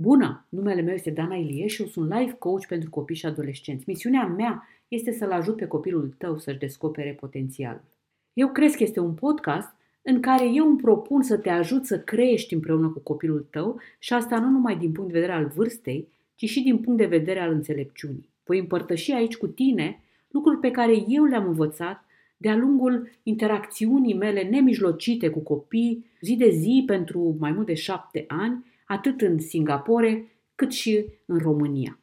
Bună! Numele meu este Dana Ilie și eu sunt life coach pentru copii și adolescenți. Misiunea mea este să-l ajut pe copilul tău să-și descopere potențialul. Eu cred că este un podcast în care eu îmi propun să te ajut să crești împreună cu copilul tău și asta nu numai din punct de vedere al vârstei, ci și din punct de vedere al înțelepciunii. Voi împărtăși aici cu tine lucruri pe care eu le-am învățat de-a lungul interacțiunii mele nemijlocite cu copii, zi de zi pentru mai mult de șapte ani, atât în Singapore cât și în România.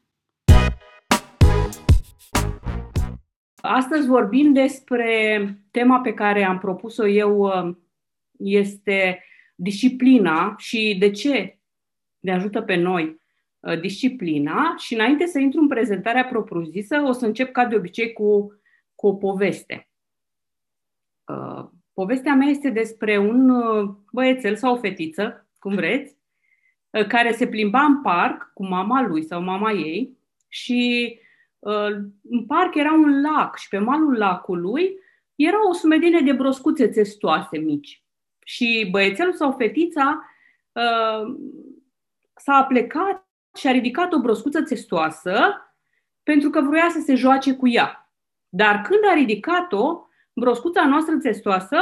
Astăzi vorbim despre tema pe care am propus-o eu, este disciplina și de ce ne ajută pe noi uh, disciplina și înainte să intru în prezentarea propriu-zisă, o să încep ca de obicei cu, cu o poveste. Uh, povestea mea este despre un uh, băiețel sau o fetiță, cum vreți, uh, care se plimba în parc cu mama lui sau mama ei și în parc era un lac și pe malul lacului era o sumedine de broscuțe testoase mici. Și băiețelul sau fetița s-a plecat și a ridicat o broscuță testoasă pentru că vrea să se joace cu ea. Dar când a ridicat-o, broscuța noastră testoasă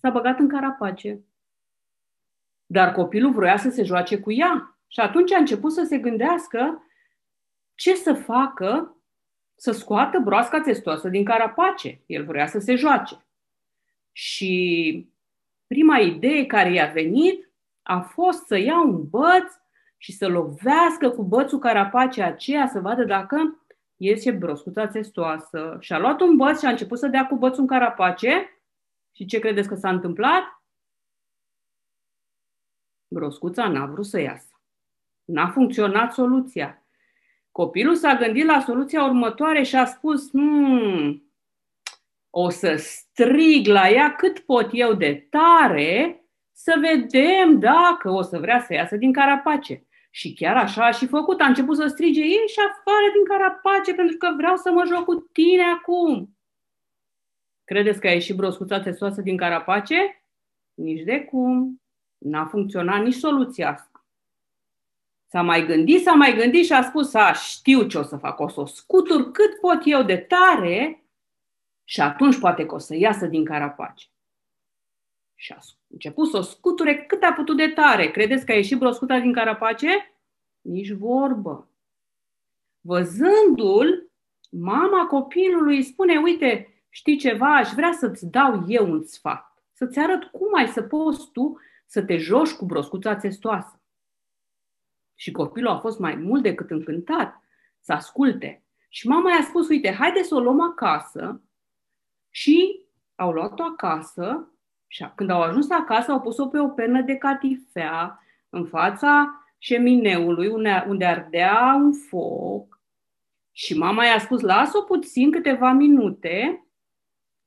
s-a băgat în carapace. Dar copilul vroia să se joace cu ea. Și atunci a început să se gândească ce să facă să scoată broasca testoasă din carapace. El vrea să se joace. Și prima idee care i-a venit a fost să ia un băț și să lovească cu bățul carapace aceea să vadă dacă iese broscuța testoasă și a luat un băț și a început să dea cu bățul în carapace. Și ce credeți că s-a întâmplat? Broscuța n-a vrut să iasă. N-a funcționat soluția. Copilul s-a gândit la soluția următoare și a spus, hmm, o să strig la ea cât pot eu de tare să vedem dacă o să vrea să iasă din carapace. Și chiar așa a și făcut. A început să strige, ieși afară din carapace pentru că vreau să mă joc cu tine acum. Credeți că a ieșit broscuța testoasă din carapace? Nici de cum. N-a funcționat nici soluția asta. S-a mai gândit, s-a mai gândit și a spus, a, știu ce o să fac, o să o scutur cât pot eu de tare și atunci poate că o să iasă din carapace. Și a început să o scuture cât a putut de tare. Credeți că a ieșit broscuta din carapace? Nici vorbă. Văzându-l, mama copilului îi spune, uite, știi ceva, aș vrea să-ți dau eu un sfat. Să-ți arăt cum ai să poți tu să te joci cu broscuța testoasă. Și copilul a fost mai mult decât încântat să asculte. Și mama i-a spus, uite, haide să o luăm acasă și au luat-o acasă și când au ajuns acasă, au pus-o pe o pernă de catifea în fața șemineului unde ardea un foc și mama i-a spus, lasă-o puțin câteva minute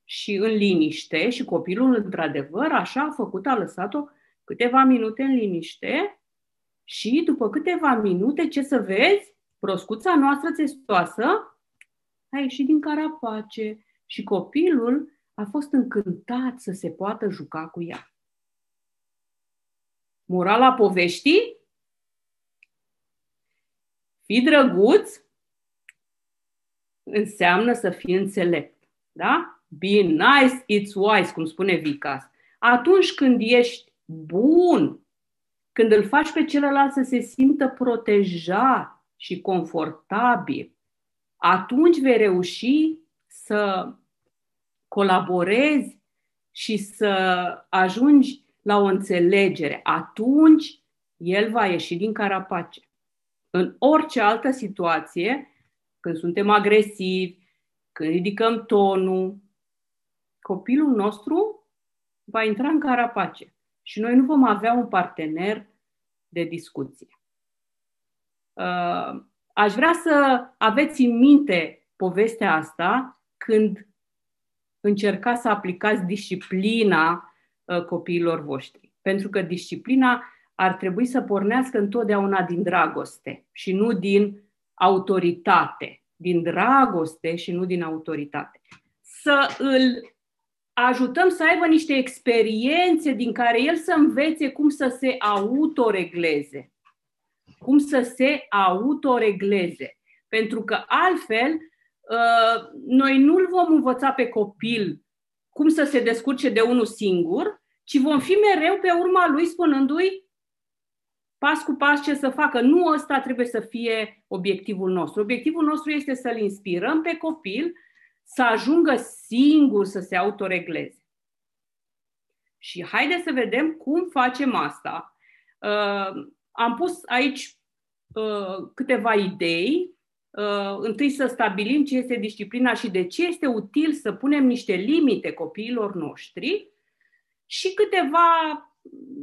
și în liniște și copilul într-adevăr așa a făcut, a lăsat-o câteva minute în liniște și după câteva minute, ce să vezi? Proscuța noastră testoasă a ieșit din carapace și copilul a fost încântat să se poată juca cu ea. Morala poveștii? Fi drăguț înseamnă să fii înțelept. Da? Be nice, it's wise, cum spune Vicas. Atunci când ești bun, când îl faci pe celălalt să se simtă protejat și confortabil, atunci vei reuși să colaborezi și să ajungi la o înțelegere, atunci el va ieși din carapace. În orice altă situație, când suntem agresivi, când ridicăm tonul, copilul nostru va intra în carapace și noi nu vom avea un partener de discuție. Uh, aș vrea să aveți în minte povestea asta când încercați să aplicați disciplina uh, copiilor voștri. Pentru că disciplina ar trebui să pornească întotdeauna din dragoste și nu din autoritate. Din dragoste și nu din autoritate. Să îl ajutăm să aibă niște experiențe din care el să învețe cum să se autoregleze. cum să se autoregleze. Pentru că altfel, uh, noi nu-l vom învăța pe copil cum să se descurce de unul singur, ci vom fi mereu pe urma lui spunându-i pas cu pas ce să facă. Nu ăsta trebuie să fie obiectivul nostru. Obiectivul nostru este să-l inspirăm pe copil să ajungă singur să se autoregleze. Și haideți să vedem cum facem asta. Uh, am pus aici uh, câteva idei. Uh, întâi să stabilim ce este disciplina și de ce este util să punem niște limite copiilor noștri și câteva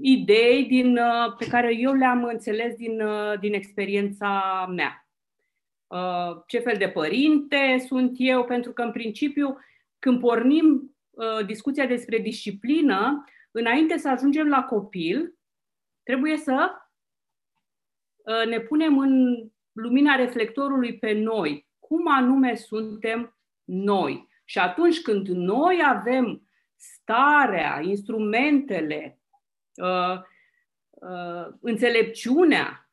idei din, uh, pe care eu le-am înțeles din, uh, din experiența mea. Uh, ce fel de părinte sunt eu? Pentru că, în principiu, când pornim discuția despre disciplină, înainte să ajungem la copil, trebuie să ne punem în lumina reflectorului pe noi. Cum anume suntem noi? Și atunci când noi avem starea, instrumentele, uh, uh, înțelepciunea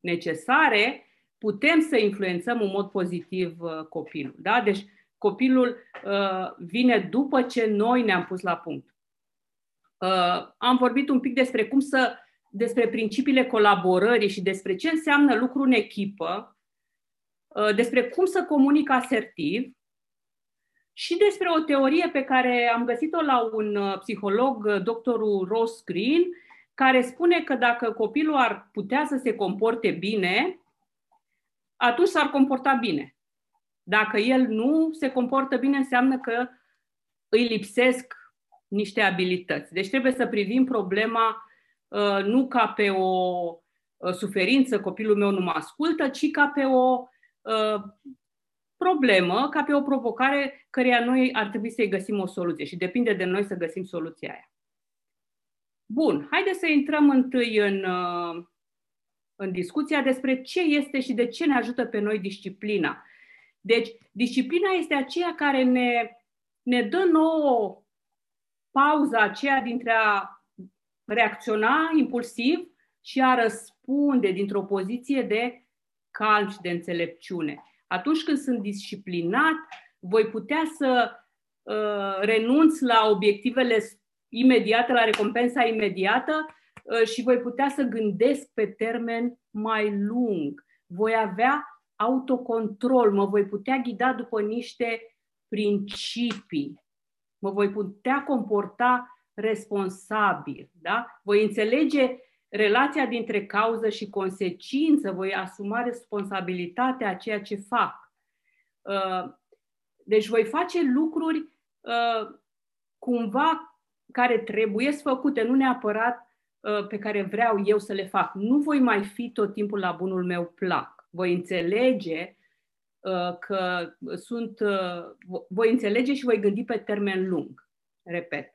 necesare, putem să influențăm în mod pozitiv uh, copilul. Da? Deci copilul uh, vine după ce noi ne-am pus la punct. Uh, am vorbit un pic despre cum să despre principiile colaborării și despre ce înseamnă lucru în echipă, uh, despre cum să comunic asertiv și despre o teorie pe care am găsit-o la un uh, psiholog, uh, doctorul Ross Green, care spune că dacă copilul ar putea să se comporte bine, atunci s-ar comporta bine. Dacă el nu se comportă bine, înseamnă că îi lipsesc niște abilități. Deci trebuie să privim problema uh, nu ca pe o suferință, copilul meu nu mă ascultă, ci ca pe o problemă ca pe o provocare căreia noi ar trebui să-i găsim o soluție și depinde de noi să găsim soluția aia. Bun, haideți să intrăm întâi în, uh, în discuția despre ce este și de ce ne ajută pe noi disciplina. Deci, disciplina este aceea care ne, ne dă nouă pauza aceea dintre a reacționa impulsiv și a răspunde dintr-o poziție de calm și de înțelepciune atunci când sunt disciplinat, voi putea să uh, renunț la obiectivele imediate, la recompensa imediată uh, și voi putea să gândesc pe termen mai lung. Voi avea autocontrol, mă voi putea ghida după niște principii, mă voi putea comporta responsabil, da? Voi înțelege relația dintre cauză și consecință, voi asuma responsabilitatea a ceea ce fac. Uh, deci voi face lucruri uh, cumva care trebuie făcute, nu neapărat uh, pe care vreau eu să le fac. Nu voi mai fi tot timpul la bunul meu plac. Voi înțelege că sunt, voi înțelege și voi gândi pe termen lung. Repet.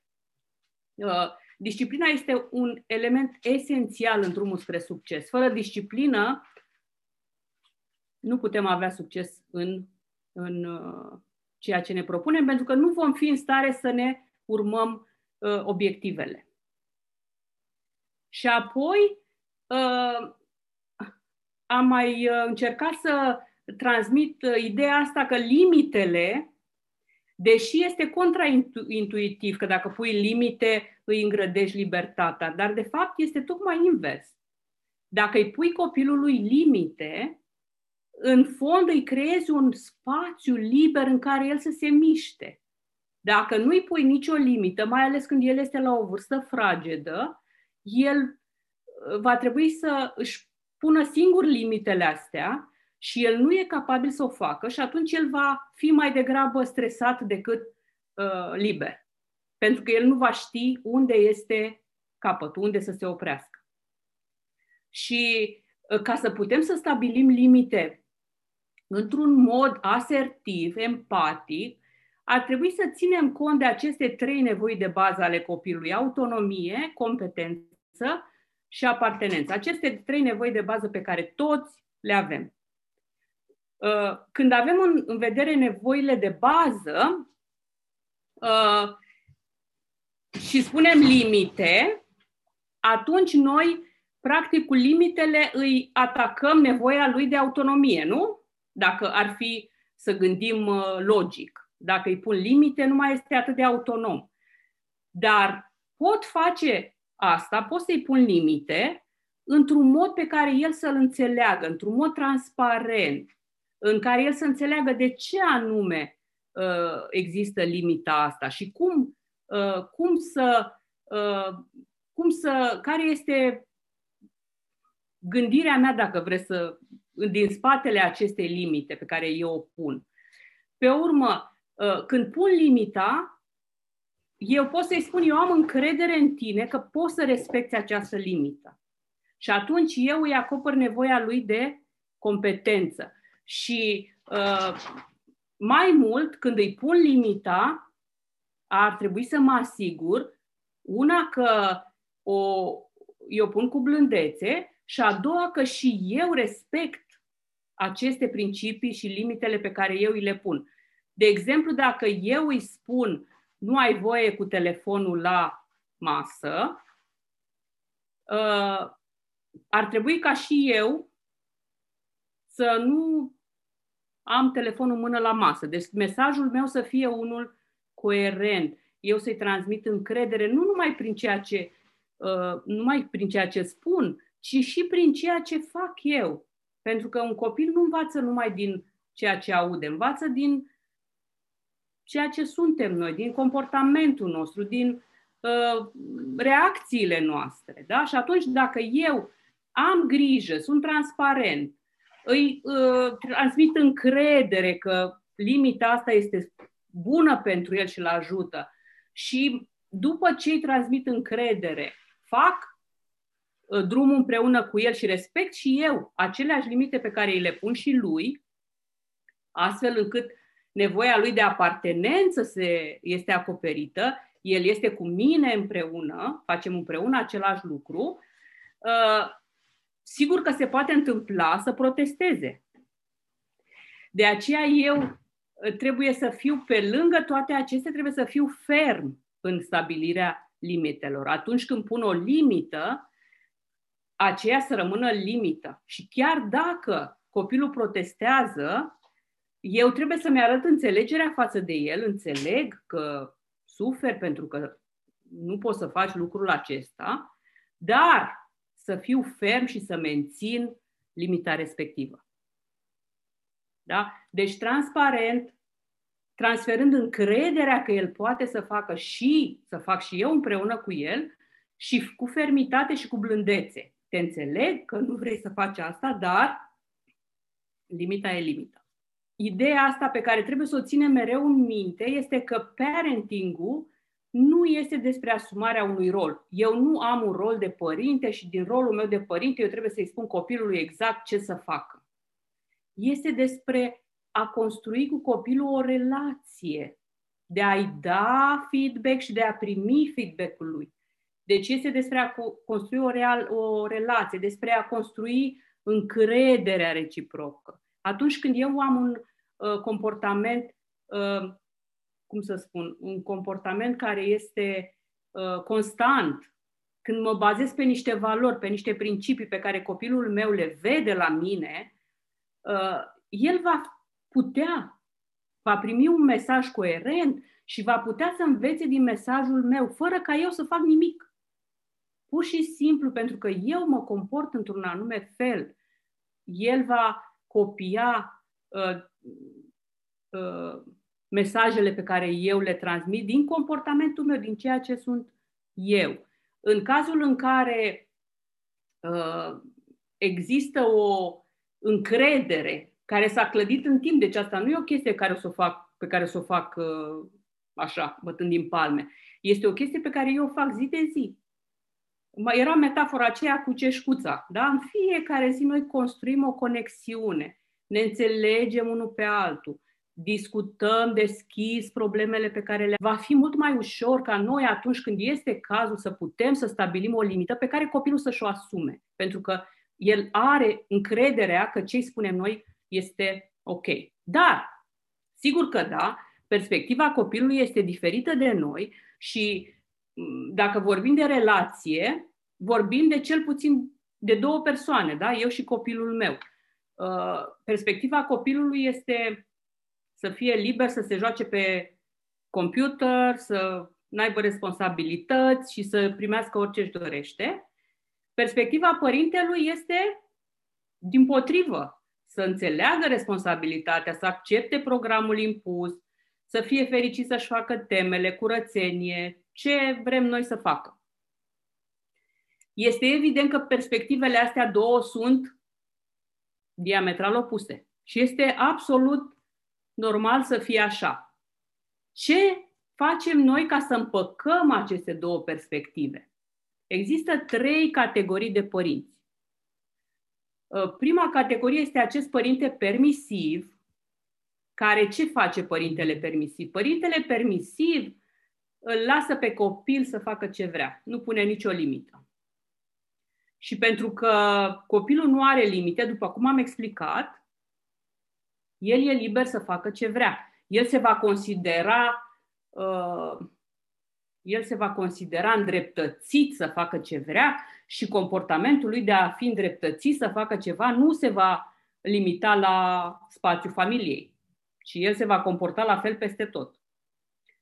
Disciplina este un element esențial în drumul spre succes. Fără disciplină, nu putem avea succes în, în uh, ceea ce ne propunem, pentru că nu vom fi în stare să ne urmăm uh, obiectivele. Și apoi uh, am mai uh, încercat să transmit uh, ideea asta că limitele, deși este contraintuitiv, că dacă pui limite îi îngrădești libertatea, dar de fapt este tocmai invers. Dacă îi pui copilului limite, în fond îi creezi un spațiu liber în care el să se miște. Dacă nu îi pui nicio limită, mai ales când el este la o vârstă fragedă, el uh, va trebui să își pună singur limitele astea și el nu e capabil să o facă și atunci el va fi mai degrabă stresat decât uh, liber pentru că el nu va ști unde este capătul, unde să se oprească. Și ă, ca să putem să stabilim limite într-un mod asertiv, empatic, ar trebui să ținem cont de aceste trei nevoi de bază ale copilului, autonomie, competență și apartenență. Aceste trei nevoi de bază pe care toți le avem. Ă, când avem în vedere nevoile de bază, ă, și spunem limite, atunci noi practic, cu limitele îi atacăm nevoia lui de autonomie, nu? Dacă ar fi să gândim uh, logic. Dacă îi pun limite, nu mai este atât de autonom. Dar pot face asta, pot să-i pun limite într-un mod pe care el să-l înțeleagă, într-un mod transparent, în care el să înțeleagă de ce anume uh, există limita asta și cum, uh, cum să, uh, cum să, care este gândirea mea, dacă vreți să, din spatele acestei limite pe care eu o pun. Pe urmă, uh, când pun limita, eu pot să-i spun, eu am încredere în tine că poți să respecti această limită. Și atunci eu îi acopăr nevoia lui de competență. Și uh, mai mult, când îi pun limita, ar trebui să mă asigur, una că o, eu pun cu blândețe și a doua că și eu respect aceste principii și limitele pe care eu îi le pun. De exemplu, dacă eu îi spun nu ai voie cu telefonul la masă, uh, ar trebui ca și eu să nu am telefonul în mână la masă. Deci mesajul meu să fie unul coerent. Eu să-i transmit încredere nu numai prin ceea ce, uh, numai prin ceea ce spun, ci și prin ceea ce fac eu. Pentru că un copil nu învață numai din ceea ce aude, învață din ceea ce suntem noi, din comportamentul nostru, din uh, reacțiile noastre. Da? Și atunci, dacă eu am grijă, sunt transparent, îi uh, transmit încredere că limita asta este bună pentru el și îl ajută și după ce îi transmit încredere, fac uh, drumul împreună cu el și respect și eu aceleași limite pe care îi le pun și lui, astfel încât nevoia lui de apartenență se, este acoperită, el este cu mine împreună, facem împreună același lucru, uh, sigur că se poate întâmpla să protesteze. De aceea eu uh, trebuie să fiu pe lângă toate acestea, trebuie să fiu ferm în stabilirea limitelor. Atunci când pun o limită, aceea să rămână limită. Și chiar dacă copilul protestează, eu trebuie să-mi arăt înțelegerea față de el, înțeleg că sufer pentru că nu poți să faci lucrul acesta, dar să fiu ferm și să mențin limita respectivă. Da? Deci transparent, transferând încrederea că el poate să facă și să fac și eu împreună cu el și cu fermitate și cu blândețe. Te înțeleg că nu vrei să faci asta, dar limita e limita ideea asta pe care trebuie să o ținem mereu în minte este că parenting-ul nu este despre asumarea unui rol. Eu nu am un rol de părinte și din rolul meu de părinte eu trebuie să-i spun copilului exact ce să facă. Este despre a construi cu copilul o relație, de a-i da feedback și de a primi feedback-ul lui. Deci este despre a construi o, real, o relație, despre a construi încrederea reciprocă. Atunci când eu am un Uh, comportament, uh, cum să spun, un comportament care este uh, constant, când mă bazez pe niște valori, pe niște principii pe care copilul meu le vede la mine, el va putea, va primi un mesaj coerent și va putea să învețe din mesajul meu, fără ca eu să fac nimic. Pur și simplu, pentru că eu mă comport într-un anume fel, el va copia uh, Uh, mesajele pe care eu le transmit din comportamentul meu, din ceea ce sunt eu. În cazul în care uh, există o încredere care s-a clădit în timp, deci asta nu e o chestie care o să o fac, pe care o să o fac uh, așa, bătând din palme. Este o chestie pe care eu o fac zi de zi. Era metafora aceea cu ceșcuța. Da? În fiecare zi noi construim o conexiune ne înțelegem unul pe altul, discutăm deschis problemele pe care le va fi mult mai ușor ca noi atunci când este cazul să putem să stabilim o limită pe care copilul să-și o asume. Pentru că el are încrederea că ce spunem noi este ok. Dar, sigur că da, perspectiva copilului este diferită de noi și dacă vorbim de relație, vorbim de cel puțin de două persoane, da? eu și copilul meu. Uh, perspectiva copilului este să fie liber să se joace pe computer, să n-aibă responsabilități și să primească orice își dorește. Perspectiva părintelui este din potrivă, să înțeleagă responsabilitatea, să accepte programul impus, să fie fericit să-și facă temele, curățenie, ce vrem noi să facă. Este evident că perspectivele astea două sunt diametral opuse. Și este absolut normal să fie așa. Ce facem noi ca să împăcăm aceste două perspective? Există trei categorii de părinți. Uh, prima categorie este acest părinte permisiv, care ce face părintele permisiv? Părintele permisiv îl lasă pe copil să facă ce vrea, nu pune nicio limită. Și pentru că copilul nu are limite, după cum am explicat, el e liber să facă ce vrea. El se va considera uh, el se va considera îndreptățit să facă ce vrea și comportamentul lui de a fi îndreptățit să facă ceva nu se va limita la spațiul familiei, ci el se va comporta la fel peste tot.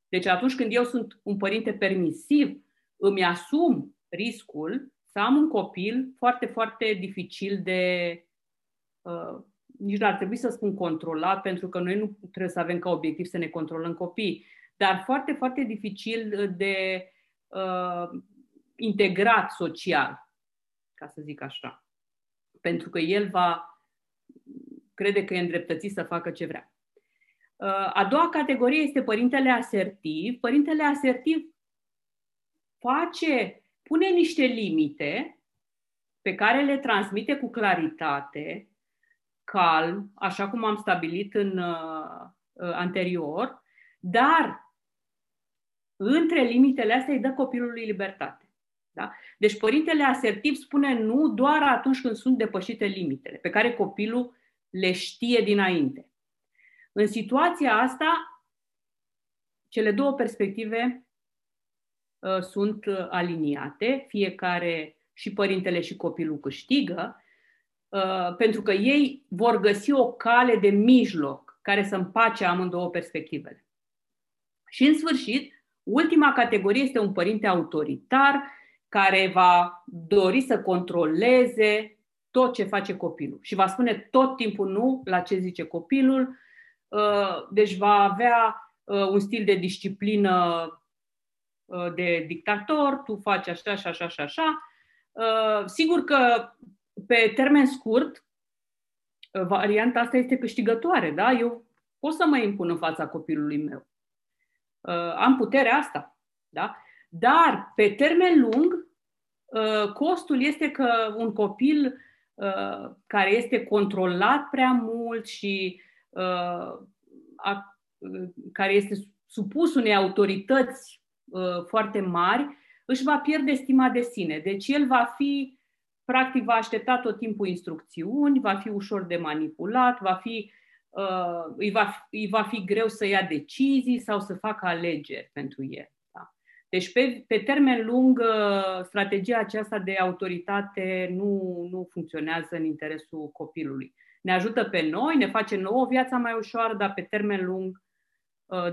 Deci atunci când eu sunt un părinte permisiv, îmi asum riscul să am un copil foarte, foarte dificil de. Uh, nici nu ar trebui să spun controlat, pentru că noi nu trebuie să avem ca obiectiv să ne controlăm copiii, dar foarte, foarte dificil de uh, integrat social, ca să zic așa. Pentru că el va crede că e îndreptățit să facă ce vrea. Uh, a doua categorie este părintele asertiv. Părintele asertiv face, pune niște limite pe care le transmite cu claritate, calm, așa cum am stabilit în uh, uh anterior, dar între limitele astea îi dă copilului libertate. Da? Deci părintele asertiv spune nu doar atunci când sunt depășite limitele, pe care copilul le știe dinainte. În situația asta, cele două perspective uh, sunt uh, aliniate, fiecare și părintele și copilul câștigă, uh, pentru că ei vor găsi o cale de mijloc care să împace amândouă perspectivele. Și în sfârșit, Ultima categorie este un părinte autoritar care va dori să controleze tot ce face copilul și va spune tot timpul nu la ce zice copilul, uh, deci va avea uh, un stil de disciplină uh, de dictator, tu faci așa și așa și așa. Sigur că pe termen scurt, varianta asta este câștigătoare, da? Eu pot să mă impun în fața copilului meu. Uh, am puterea asta. Da? Dar, pe termen lung, uh, costul este că un copil uh, care este controlat prea mult și care este supus unei autorități foarte mari, își va pierde stima de sine. Deci el va fi, practic, va aștepta tot timpul instrucțiuni, va fi ușor de manipulat, va fi uh, îi, va, îi va fi greu să ia decizii sau să facă alegeri pentru el. Da? Deci, pe, pe termen lung, uh, strategia aceasta de autoritate nu, nu funcționează în interesul copilului. Ne ajută pe noi, ne face nouă viața mai ușoară, dar pe termen lung uh,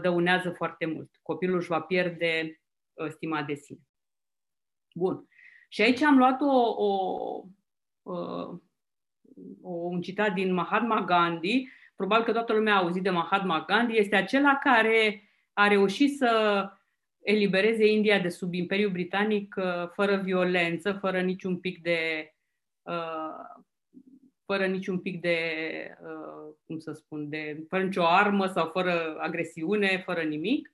dăunează foarte mult. Copilul își va pierde uh, stima de sine. Bun. Și aici am luat o, o, o, un citat din Mahatma Gandhi, probabil că toată lumea a auzit de Mahatma Gandhi, este acela care a reușit să elibereze India de sub Imperiul Britanic uh, fără violență, fără niciun pic de uh, fără niciun pic de, uh, cum să spun, de, fără nicio armă sau fără agresiune, fără nimic.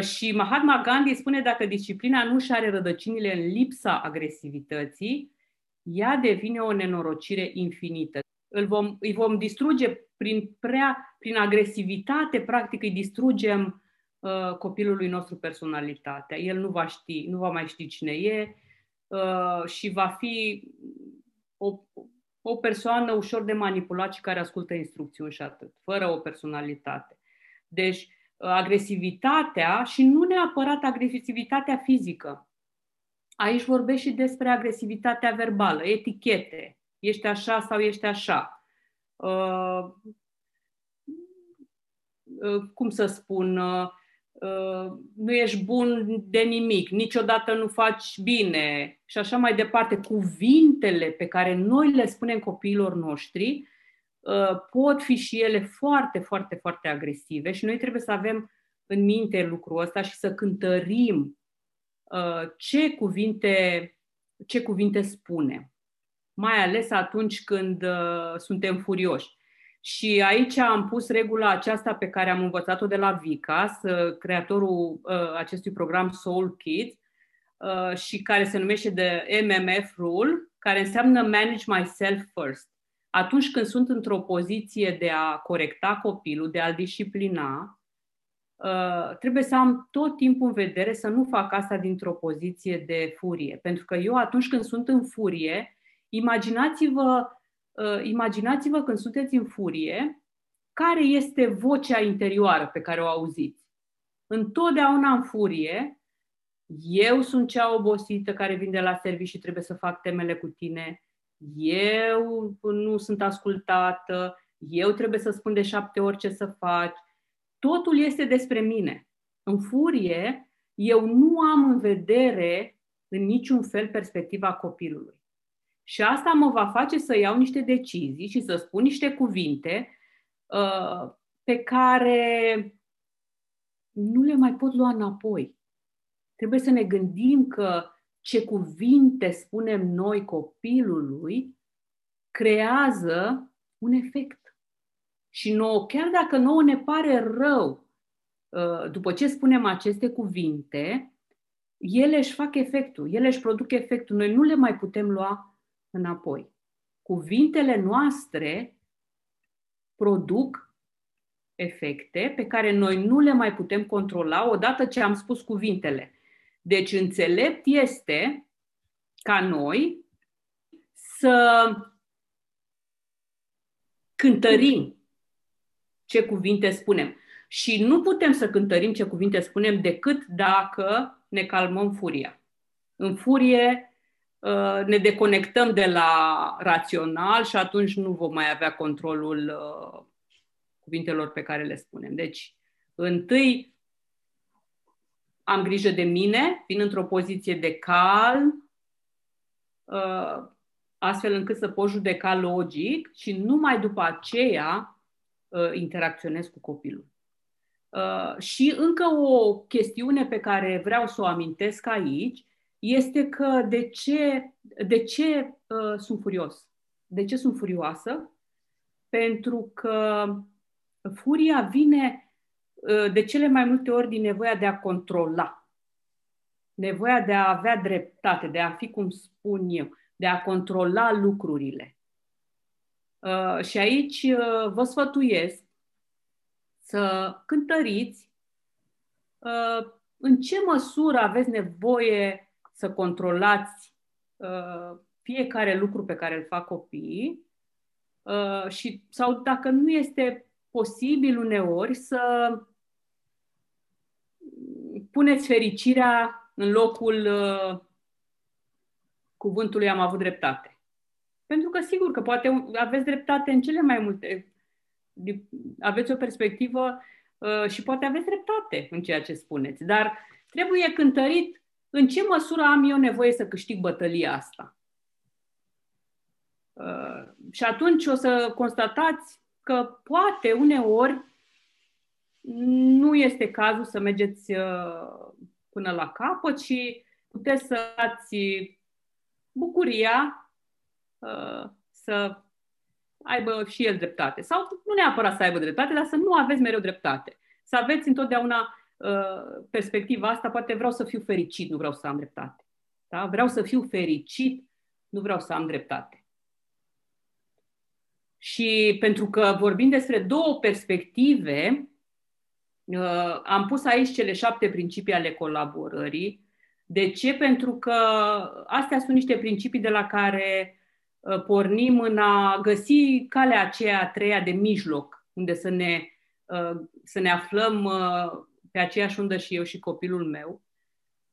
Și Mahatma Gandhi spune dacă disciplina nu și are rădăcinile în lipsa agresivității, ea devine o nenorocire infinită. Îl vom, îi vom distruge prin, prea, prin agresivitate, practic îi distrugem uh, copilului nostru personalitatea. El nu va ști, nu va mai ști cine e uh, și va fi o, o persoană ușor de manipulat și care ascultă instrucțiuni și atât, fără o personalitate. Deci, uh, agresivitatea și nu neapărat agresivitatea fizică. Aici vorbesc și despre agresivitatea verbală, etichete. Ești așa sau ești așa. Uh, uh, cum să spun, uh, uh, nu ești bun de nimic, niciodată nu faci bine și așa mai departe. Cuvintele pe care noi le spunem copiilor noștri uh, pot fi și ele foarte, foarte, foarte agresive și noi trebuie să avem în minte lucrul ăsta și să cântărim uh, ce cuvinte, ce cuvinte spunem, mai ales atunci când uh, suntem furioși. Și aici am pus regula aceasta pe care am învățat-o de la Vicas, creatorul uh, acestui program Soul Kids, și care se numește de MMF Rule, care înseamnă Manage Myself First. Atunci când sunt într-o poziție de a corecta copilul, de a-l disciplina, Uh, trebuie să am tot timpul în vedere să nu fac asta dintr-o poziție de furie. Pentru că eu atunci când sunt în furie, imaginați-vă, uh, imaginați-vă când sunteți în furie, care este vocea interioară pe care o auziți. Întotdeauna în furie, eu sunt cea obosită care vin de la serviciu și trebuie să fac temele cu tine, eu nu sunt ascultată, eu trebuie să spun de șapte ori ce să faci, totul este despre mine. În furie, eu nu am în vedere în niciun fel perspectiva copilului. Și asta mă va face să iau niște decizii și să spun niște cuvinte uh, pe care nu le mai pot lua înapoi. Trebuie să ne gândim că ce cuvinte spunem noi copilului creează un efect. Și nouă, chiar dacă nouă ne pare rău uh, după ce spunem aceste cuvinte, ele își fac efectul, ele își produc efectul. Noi nu le mai putem lua înapoi. Cuvintele noastre produc efecte pe care noi nu le mai putem controla odată ce am spus cuvintele. Deci înțelept este ca noi să cântărim ce cuvinte spunem. Și nu putem să cântărim ce cuvinte spunem decât dacă ne calmăm furia. În furie uh, ne deconectăm de la rațional și atunci nu vom mai avea controlul uh, cuvintelor pe care le spunem. Deci, întâi am grijă de mine, vin într-o poziție de calm, uh, astfel încât să pot judeca logic și numai după aceea uh, interacționez cu copilul. Uh, și încă o chestiune pe care vreau să o amintesc aici este că de ce, de ce uh, sunt furios? De ce sunt furioasă? Pentru că furia vine uh, de cele mai multe ori din nevoia de a controla, nevoia de a avea dreptate, de a fi cum spun eu, de a controla lucrurile. Uh, și aici uh, vă sfătuiesc să cântăriți uh, în ce măsură aveți nevoie să controlați fiecare lucru pe care îl fac copiii și, sau dacă nu este posibil uneori să puneți fericirea în locul cuvântului am avut dreptate. Pentru că sigur că poate aveți dreptate în cele mai multe. Aveți o perspectivă uh, și poate aveți dreptate în ceea ce spuneți. Dar trebuie cântărit în ce măsură am eu nevoie să câștig bătălia asta. Uh, și atunci o să constatați că poate uneori nu este cazul să mergeți uh, până la capăt și puteți să ați bucuria Uh, să aibă și el dreptate. Sau nu neapărat să aibă dreptate, dar să nu aveți mereu dreptate. Să aveți întotdeauna uh, perspectiva asta, poate vreau să fiu fericit, nu vreau să am dreptate. Da? Vreau să fiu fericit, nu vreau să am dreptate. Și pentru că vorbim despre două perspective, uh, am pus aici cele șapte principii ale colaborării. De ce? Pentru că astea sunt niște principii de la care Uh, pornim în a găsi calea aceea a treia de mijloc, unde să ne, uh, să ne aflăm uh, pe aceeași undă și eu și copilul meu.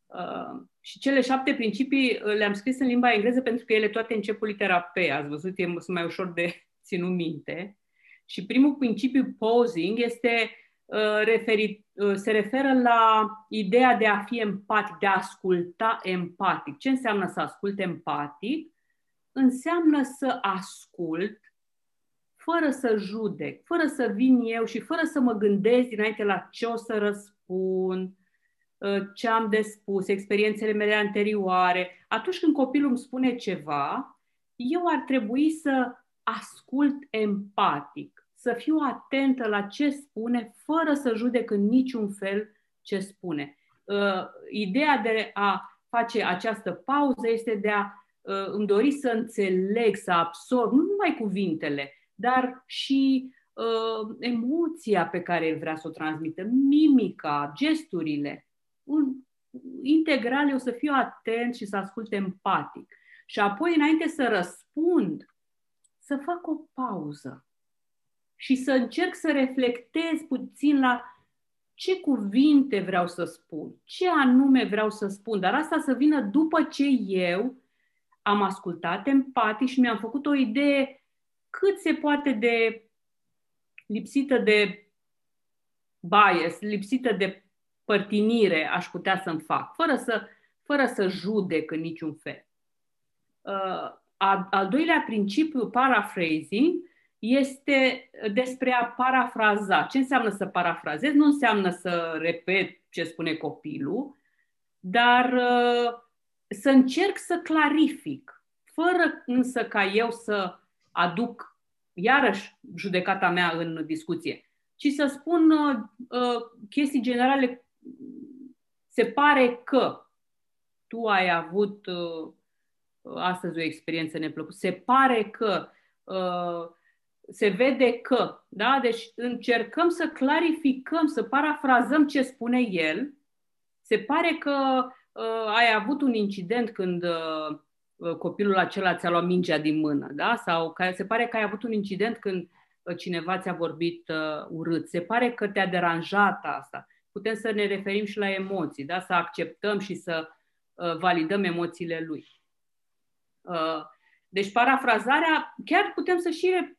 Uh, și cele șapte principii uh, le-am scris în limba engleză pentru că ele toate încep cu litera P. Ați văzut, e, sunt mai ușor de ținut minte. Și primul principiu posing este uh, referit, uh, se referă la ideea de a fi empatic, de a asculta empatic. Ce înseamnă să ascult empatic? Înseamnă să ascult fără să judec, fără să vin eu și fără să mă gândesc dinainte la ce o să răspund, uh, ce am de spus, experiențele mele anterioare. Atunci când copilul îmi spune ceva, eu ar trebui să ascult empatic, să fiu atentă la ce spune, fără să judec în niciun fel ce spune. Uh, ideea de a face această pauză este de a uh, îmi dori să înțeleg, să absorb, nu numai cuvintele, dar și uh, emoția pe care vrea să o transmită, mimica, gesturile. Un, integral eu să fiu atent și să ascult empatic. Și apoi, înainte să răspund, să fac o pauză și să încerc să reflectez puțin la ce cuvinte vreau să spun, ce anume vreau să spun, dar asta să vină după ce eu am ascultat empatic și mi-am făcut o idee cât se poate de lipsită de bias, lipsită de părtinire aș putea să-mi fac, fără să, fără să judec în niciun fel. Uh, al doilea principiu, paraphrasing, este despre a parafraza. Ce înseamnă să parafrazez? Nu înseamnă să repet ce spune copilul, dar uh, să încerc să clarific, fără însă ca eu să aduc iarăși judecata mea în discuție, ci să spun uh, uh, chestii generale. Se pare că tu ai avut uh, astăzi o experiență neplăcută. Se pare că uh, se vede că, da? Deci încercăm să clarificăm, să parafrazăm ce spune el. Se pare că uh, ai avut un incident când uh, Uh, copilul acela ți-a luat mingea din mână, da? Sau că se pare că ai avut un incident când uh, cineva ți-a vorbit uh, urât. Se pare că te-a deranjat asta. Putem să ne referim și la emoții, da? Să acceptăm și să uh, validăm emoțiile lui. Uh, deci parafrazarea, chiar putem să și,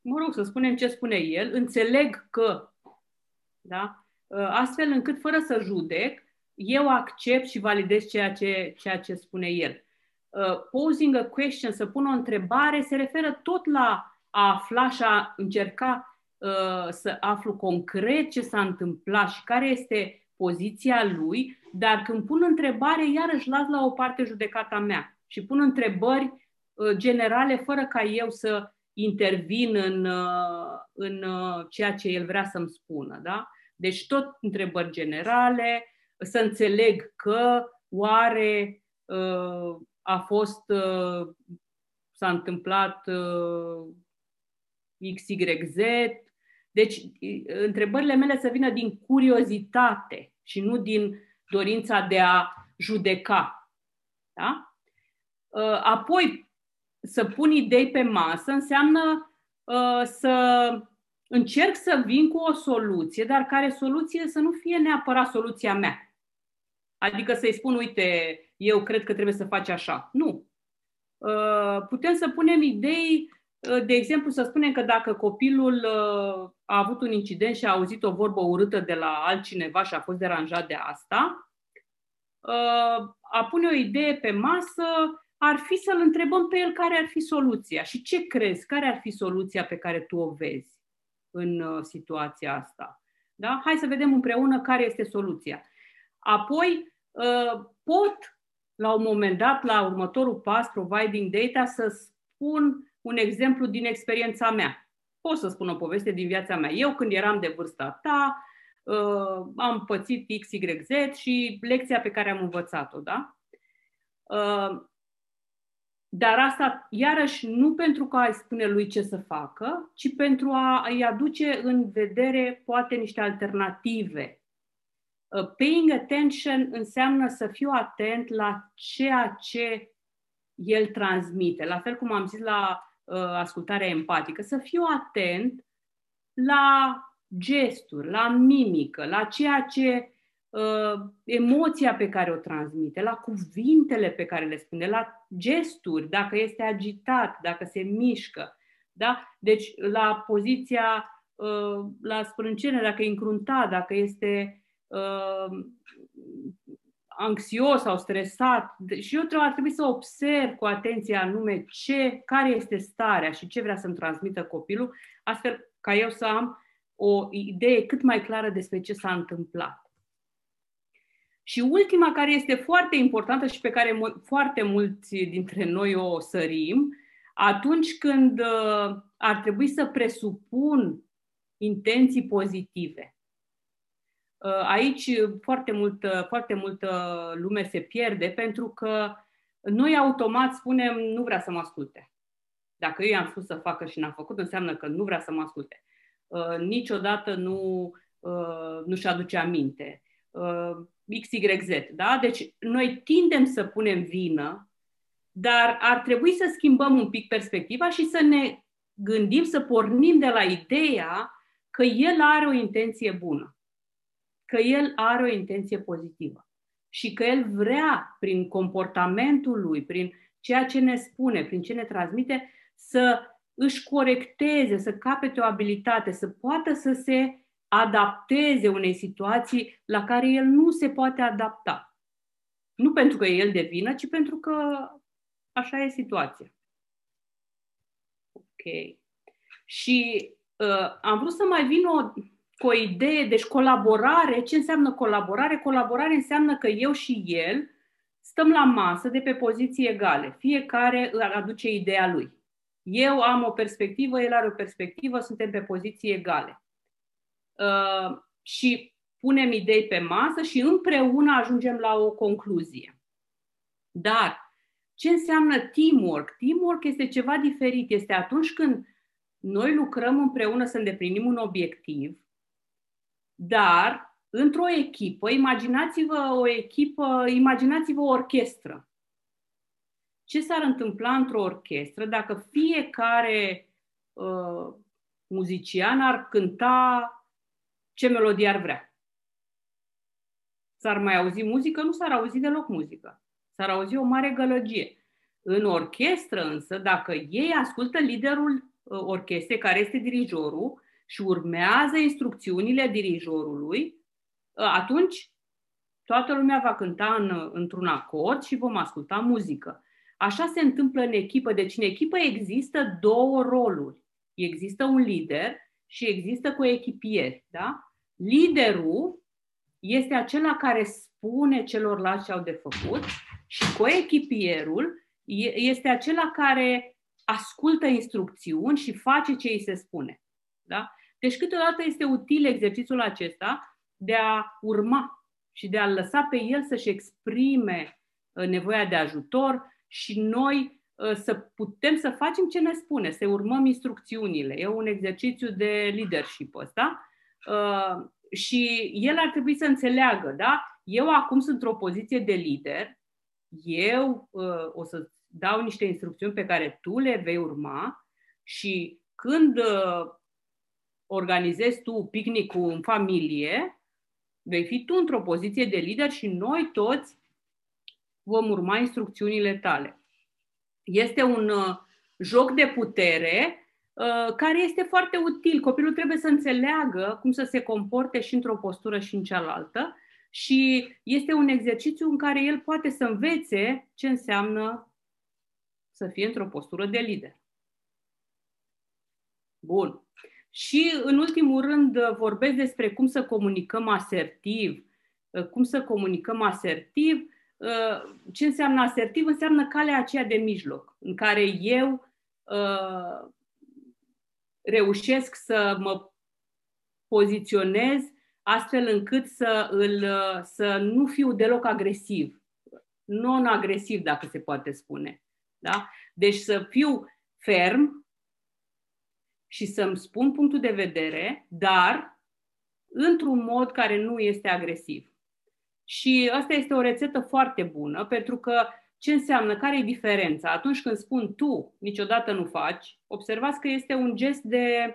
mă rog, să spunem ce spune el, înțeleg că, da? Uh, astfel încât, fără să judec, eu accept și validez ceea ce, ceea ce spune el uh, posing a question, să pun o întrebare, se referă tot la a afla și a încerca uh, să aflu concret ce s-a întâmplat și care este poziția lui, dar când pun întrebare, iarăși las la o parte judecata mea și pun întrebări uh, generale fără ca eu să intervin în, uh, în uh, ceea ce el vrea să-mi spună. Da? Deci tot întrebări generale, să înțeleg că oare uh, a fost, uh, s-a întâmplat uh, XYZ. Deci, întrebările mele să vină din curiozitate și nu din dorința de a judeca. Da? Uh, apoi, să pun idei pe masă înseamnă să încerc să vin cu o soluție, dar care soluție să nu fie neapărat soluția mea. Adică să-i spun, uite, eu cred că trebuie să faci așa. Nu. Uh, putem să punem idei, uh, de exemplu, să spunem că dacă copilul uh, a avut un incident și a auzit o vorbă urâtă de la altcineva și a fost deranjat de asta, a pune o idee pe masă ar fi să-l întrebăm pe el care ar fi soluția și ce crezi, care ar fi soluția pe care tu o vezi în situația asta. Da? Hai să vedem împreună care este soluția. Apoi, pot la un moment dat, la următorul pas, providing data, să spun un exemplu din experiența mea. Pot să spun o poveste din viața mea. Eu, când eram de vârsta ta, uh, am pățit X, Y, Z și lecția pe care am învățat-o, da? Uh, dar asta, iarăși, nu pentru că ai spune lui ce să facă, ci pentru a îi aduce în vedere poate niște alternative Uh, paying attention înseamnă să fiu atent la ceea ce el transmite. La fel cum am zis la uh, ascultarea empatică, să fiu atent la gesturi, la mimică, la ceea ce uh, emoția pe care o transmite, la cuvintele pe care le spune, la gesturi, dacă este agitat, dacă se mișcă. Da? Deci, la poziția, uh, la sprâncene, dacă e încruntat, dacă este uh, anxios sau stresat. Și eu trebuie, ar trebui să observ cu atenție anume ce, care este starea și ce vrea să-mi transmită copilul, astfel ca eu să am o idee cât mai clară despre ce s-a întâmplat. Și ultima, care este foarte importantă și pe care foarte mulți dintre noi o sărim, atunci când uh, ar trebui să presupun intenții pozitive. Uh, aici foarte multă, foarte multă lume se pierde pentru că noi automat spunem nu vrea să mă asculte. Dacă eu i-am spus să facă și n-a făcut, înseamnă că nu vrea să mă asculte. Uh, niciodată nu, uh, nu-și aduce aminte. Uh, XYZ. Da? Deci noi tindem să punem vină, dar ar trebui să schimbăm un pic perspectiva și să ne gândim, să pornim de la ideea că el are o intenție bună, că el are o intenție pozitivă și că el vrea, prin comportamentul lui, prin ceea ce ne spune, prin ce ne transmite, să își corecteze, să capete o abilitate, să poată să se adapteze unei situații la care el nu se poate adapta. Nu pentru că el de vină, ci pentru că așa e situația. Ok. Și uh, am vrut să mai vin o, cu o idee, deci colaborare. Ce înseamnă colaborare? Colaborare înseamnă că eu și el stăm la masă de pe poziții egale. Fiecare aduce ideea lui. Eu am o perspectivă, el are o perspectivă, suntem pe poziții egale. Uh, și punem idei pe masă și împreună ajungem la o concluzie. Dar ce înseamnă teamwork? Teamwork este ceva diferit. Este atunci când noi lucrăm împreună să îndeplinim un obiectiv, dar într-o echipă, imaginați-vă o echipă, imaginați-vă o orchestră ce s-ar întâmpla într-o orchestră dacă fiecare uh, muzician ar cânta ce melodie ar vrea. S-ar mai auzi muzică? Nu s-ar auzi deloc muzică. S-ar auzi o mare gălăgie. În orchestră însă, dacă ei ascultă liderul uh, orchestrei, care este dirijorul, și urmează instrucțiunile dirijorului, uh, atunci toată lumea va cânta în, într-un acord și vom asculta muzică. Așa se întâmplă în echipă. Deci în echipă există două roluri. Există un lider și există coechipieri. Da? Liderul este acela care spune celorlalți ce au de făcut și coechipierul este acela care ascultă instrucțiuni și face ce îi se spune. Da? Deci câteodată este util exercițiul acesta de a urma și de a lăsa pe el să-și exprime uh, nevoia de ajutor, și noi ă, să putem să facem ce ne spune, să urmăm instrucțiunile. E un exercițiu de leadership ăsta. Ă, și el ar trebui să înțeleagă, da? Eu acum sunt într-o poziție de lider, eu ă, o să dau niște instrucțiuni pe care tu le vei urma și când organizezi tu picnicul în familie, vei fi tu într-o poziție de lider și noi toți vom urma instrucțiunile tale. Este un uh, joc de putere uh, care este foarte util. Copilul trebuie să înțeleagă cum să se comporte și într-o postură și în cealaltă și este un exercițiu în care el poate să învețe ce înseamnă să fie într-o postură de lider. Bun. Și, în ultimul rând, vorbesc despre cum să comunicăm asertiv. Cum să comunicăm asertiv Uh, ce înseamnă asertiv? Înseamnă calea aceea de mijloc, în care eu uh, reușesc să mă poziționez astfel încât să, îl, uh, să nu fiu deloc agresiv. Non-agresiv, dacă se poate spune. Da? Deci să fiu ferm și să-mi spun punctul de vedere, dar într-un mod care nu este agresiv. Și asta este o rețetă foarte bună, pentru că ce înseamnă? Care e diferența? Atunci când spun tu, niciodată nu faci, observați că este un gest de.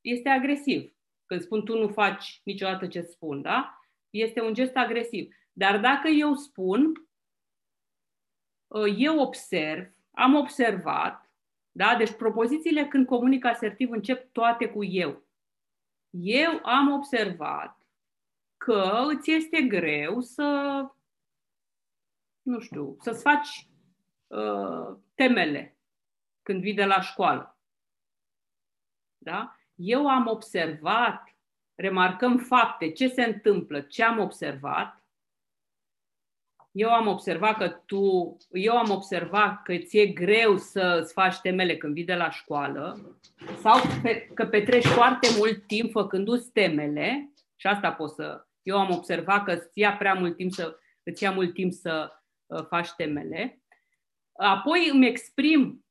este agresiv. Când spun tu nu faci niciodată ce spun, da? este un gest agresiv. Dar dacă eu spun, uh, eu observ, am observat, da? Deci propozițiile când comunic asertiv încep toate cu eu. Eu am observat că îți este greu să, nu știu, să-ți faci uh, temele când vii de la școală. Da? Eu am observat, remarcăm fapte, ce se întâmplă, ce am observat. Eu am observat că tu, eu am observat că ți-e greu să îți faci temele când vii de la școală sau pe, că petreci foarte mult timp făcându-ți temele și asta pot să... Eu am observat că îți ia prea mult timp să, îți ia mult timp să uh, faci temele. Apoi îmi exprim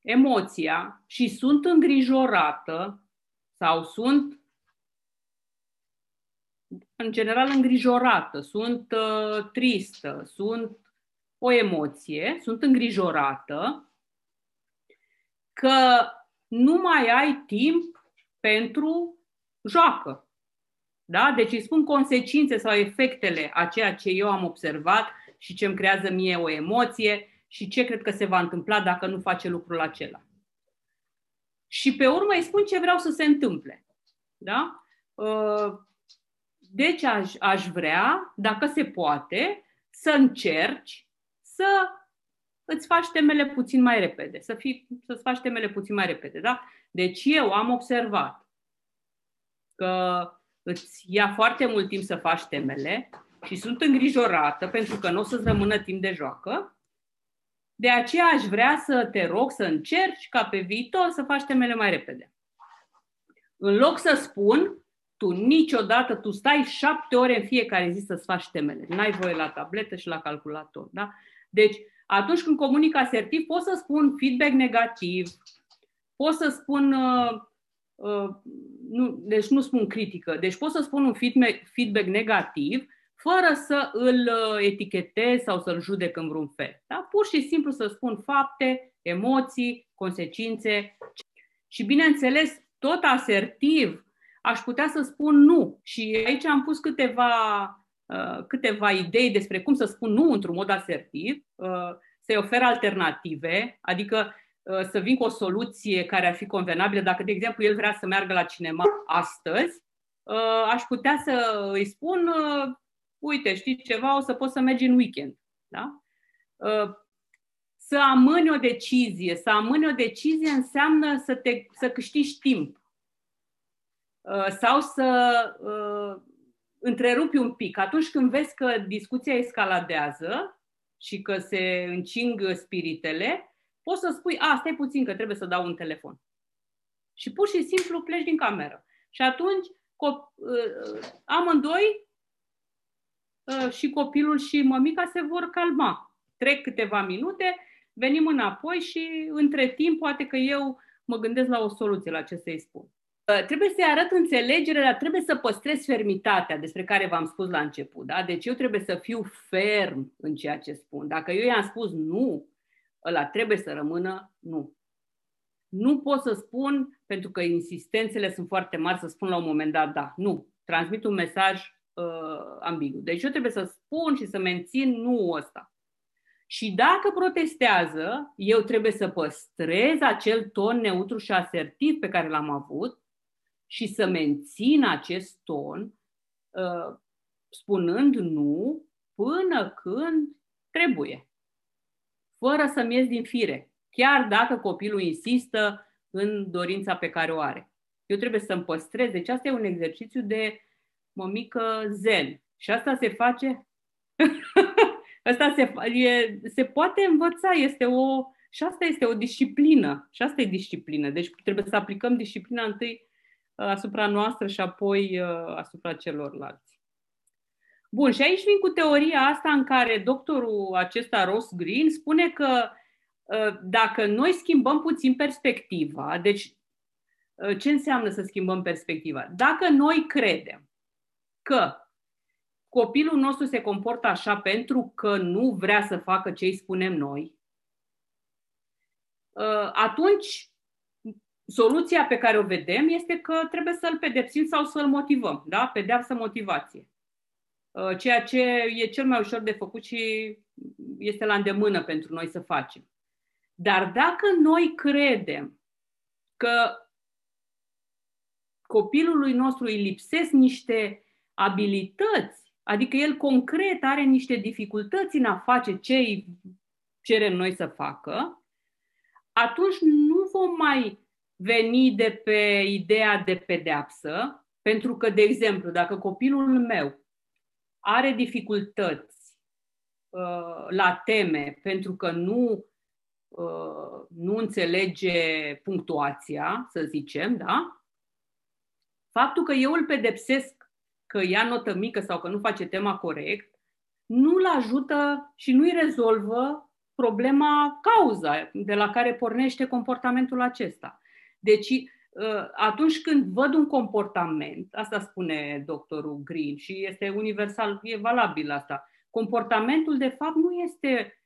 emoția și sunt îngrijorată sau sunt în general îngrijorată, sunt uh, tristă, sunt o emoție, sunt îngrijorată că nu mai ai timp pentru joacă. Da? Deci îți spun consecințe sau efectele a ceea ce eu am observat și ce îmi creează mie o emoție și ce cred că se va întâmpla dacă nu face lucrul acela. Și pe urmă îi spun ce vreau să se întâmple. Da? Uh, deci aș, aș vrea, dacă se poate, să încerci să îți faci temele puțin mai repede, să fii, să-ți faci temele puțin mai repede. Da? Deci eu am observat că îți ia foarte mult timp să faci temele și sunt îngrijorată pentru că nu o să-ți rămână timp de joacă. De aceea aș vrea să te rog să încerci ca pe viitor să faci temele mai repede. În loc să spun, tu niciodată, tu stai șapte ore în fiecare zi să-ți faci temele. N-ai voie la tabletă și la calculator. Da? Deci, atunci când comunic asertiv, pot să spun feedback negativ, pot să spun uh, Uh, nu, deci nu spun critică, deci pot să spun un feedback, feedback negativ fără să îl uh, etichetez sau să-l judec în vreun fel. Da? Pur și simplu să spun fapte, emoții, consecințe și, bineînțeles, tot asertiv, aș putea să spun nu. Și aici am pus câteva, uh, câteva idei despre cum să spun nu într-un mod asertiv, să-i ofer alternative, adică Uh, să vin cu o soluție care ar fi convenabilă. Dacă, de exemplu, el vrea să meargă la cinema astăzi, uh, aș putea să îi spun, uh, uite, știți ceva, o să poți să mergi în weekend. Da? Să amâni o decizie. Să amâni o decizie înseamnă să, te, să câștigi timp. Sau să întrerupi un pic. Atunci când vezi că discuția escaladează și că se încing spiritele, poți să spui, a, stai puțin că trebuie să dau un telefon. Și pur și simplu pleci din cameră. Și atunci cop- uh, amândoi uh, și copilul și mămica se vor calma. Trec câteva minute, venim înapoi și între timp poate că eu mă gândesc la o soluție la ce să-i spun. Uh, trebuie să-i arăt înțelegere, dar trebuie să păstrez fermitatea despre care v-am spus la început. Da? Deci eu trebuie să fiu ferm în ceea ce spun. Dacă eu i-am spus nu, ăla trebuie să rămână nu. Nu pot să spun, pentru că insistențele sunt foarte mari, să spun la un moment dat da. Nu. Transmit un mesaj uh, ambigu. Deci eu trebuie să spun și să mențin nu ăsta. Și dacă protestează, eu trebuie să păstrez acel ton neutru și asertiv pe care l-am avut și să mențin acest ton uh, spunând nu până când trebuie fără să-mi ies din fire, chiar dacă copilul insistă în dorința pe care o are. Eu trebuie să-mi păstrez. Deci asta e un exercițiu de mămică zen. Și asta se face... asta se, e, se poate învăța. Este o, și asta este o disciplină. Și asta e disciplină. Deci trebuie să aplicăm disciplina întâi uh, asupra noastră și apoi uh, asupra celorlalți. Bun, și aici vin cu teoria asta în care doctorul acesta, Ross Green, spune că ă, dacă noi schimbăm puțin perspectiva, deci ă, ce înseamnă să schimbăm perspectiva? Dacă noi credem că copilul nostru se comportă așa pentru că nu vrea să facă ce îi spunem noi, ă, atunci soluția pe care o vedem este că trebuie să-l pedepsim sau să-l motivăm. Da? Pedeapsă, motivație. uh, ceea ce e cel mai ușor de făcut și este la îndemână pentru noi să facem. Dar dacă noi credem că copilului nostru îi lipsesc niște abilități, adică el concret are niște dificultăți în a face ce îi cerem noi să facă, atunci nu vom mai veni de pe ideea de pedeapsă, pentru că, de exemplu, dacă copilul meu are dificultăți uh, la teme pentru că nu, uh, nu înțelege punctuația, să zicem, da? Faptul că eu îl pedepsesc că ia notă mică sau că nu face tema corect, nu-l ajută și nu-i rezolvă problema, cauza de la care pornește comportamentul acesta. Deci, ă, atunci când văd un comportament, asta spune doctorul Green și este universal, e valabil asta, comportamentul de fapt nu este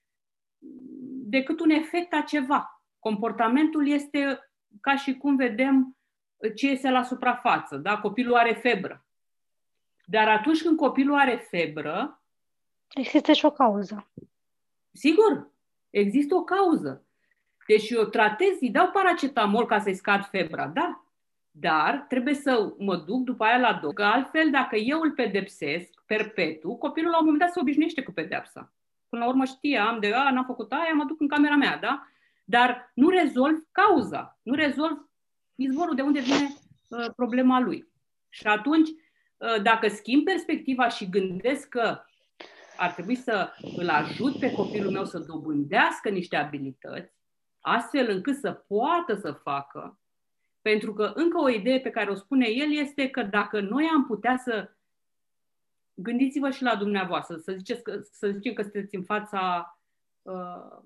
decât un efect a ceva. Comportamentul este ca și cum vedem ce este la suprafață. Da? Copilul are febră. Dar atunci când copilul are febră... Există și o cauză. Sigur, există o cauză. Deci eu tratez, îi dau paracetamol ca să-i scad febra, da. Dar trebuie să mă duc după aia la doctor, că altfel dacă eu îl pedepsesc perpetu, copilul la un moment dat se obișnuiește cu pedepsa. Până la urmă știe, am de, a, n-am făcut aia, mă duc în camera mea, da? Dar nu rezolv cauza, nu rezolv izvorul de unde vine uh, problema lui. Și atunci, uh, dacă schimb perspectiva și gândesc că ar trebui să îl ajut pe copilul meu să dobândească niște abilități, astfel încât să poată să facă. Pentru că încă o idee pe care o spune el este că dacă noi am putea să gândiți-vă și la dumneavoastră, să, ziceți că, să zicem că sunteți în fața uh,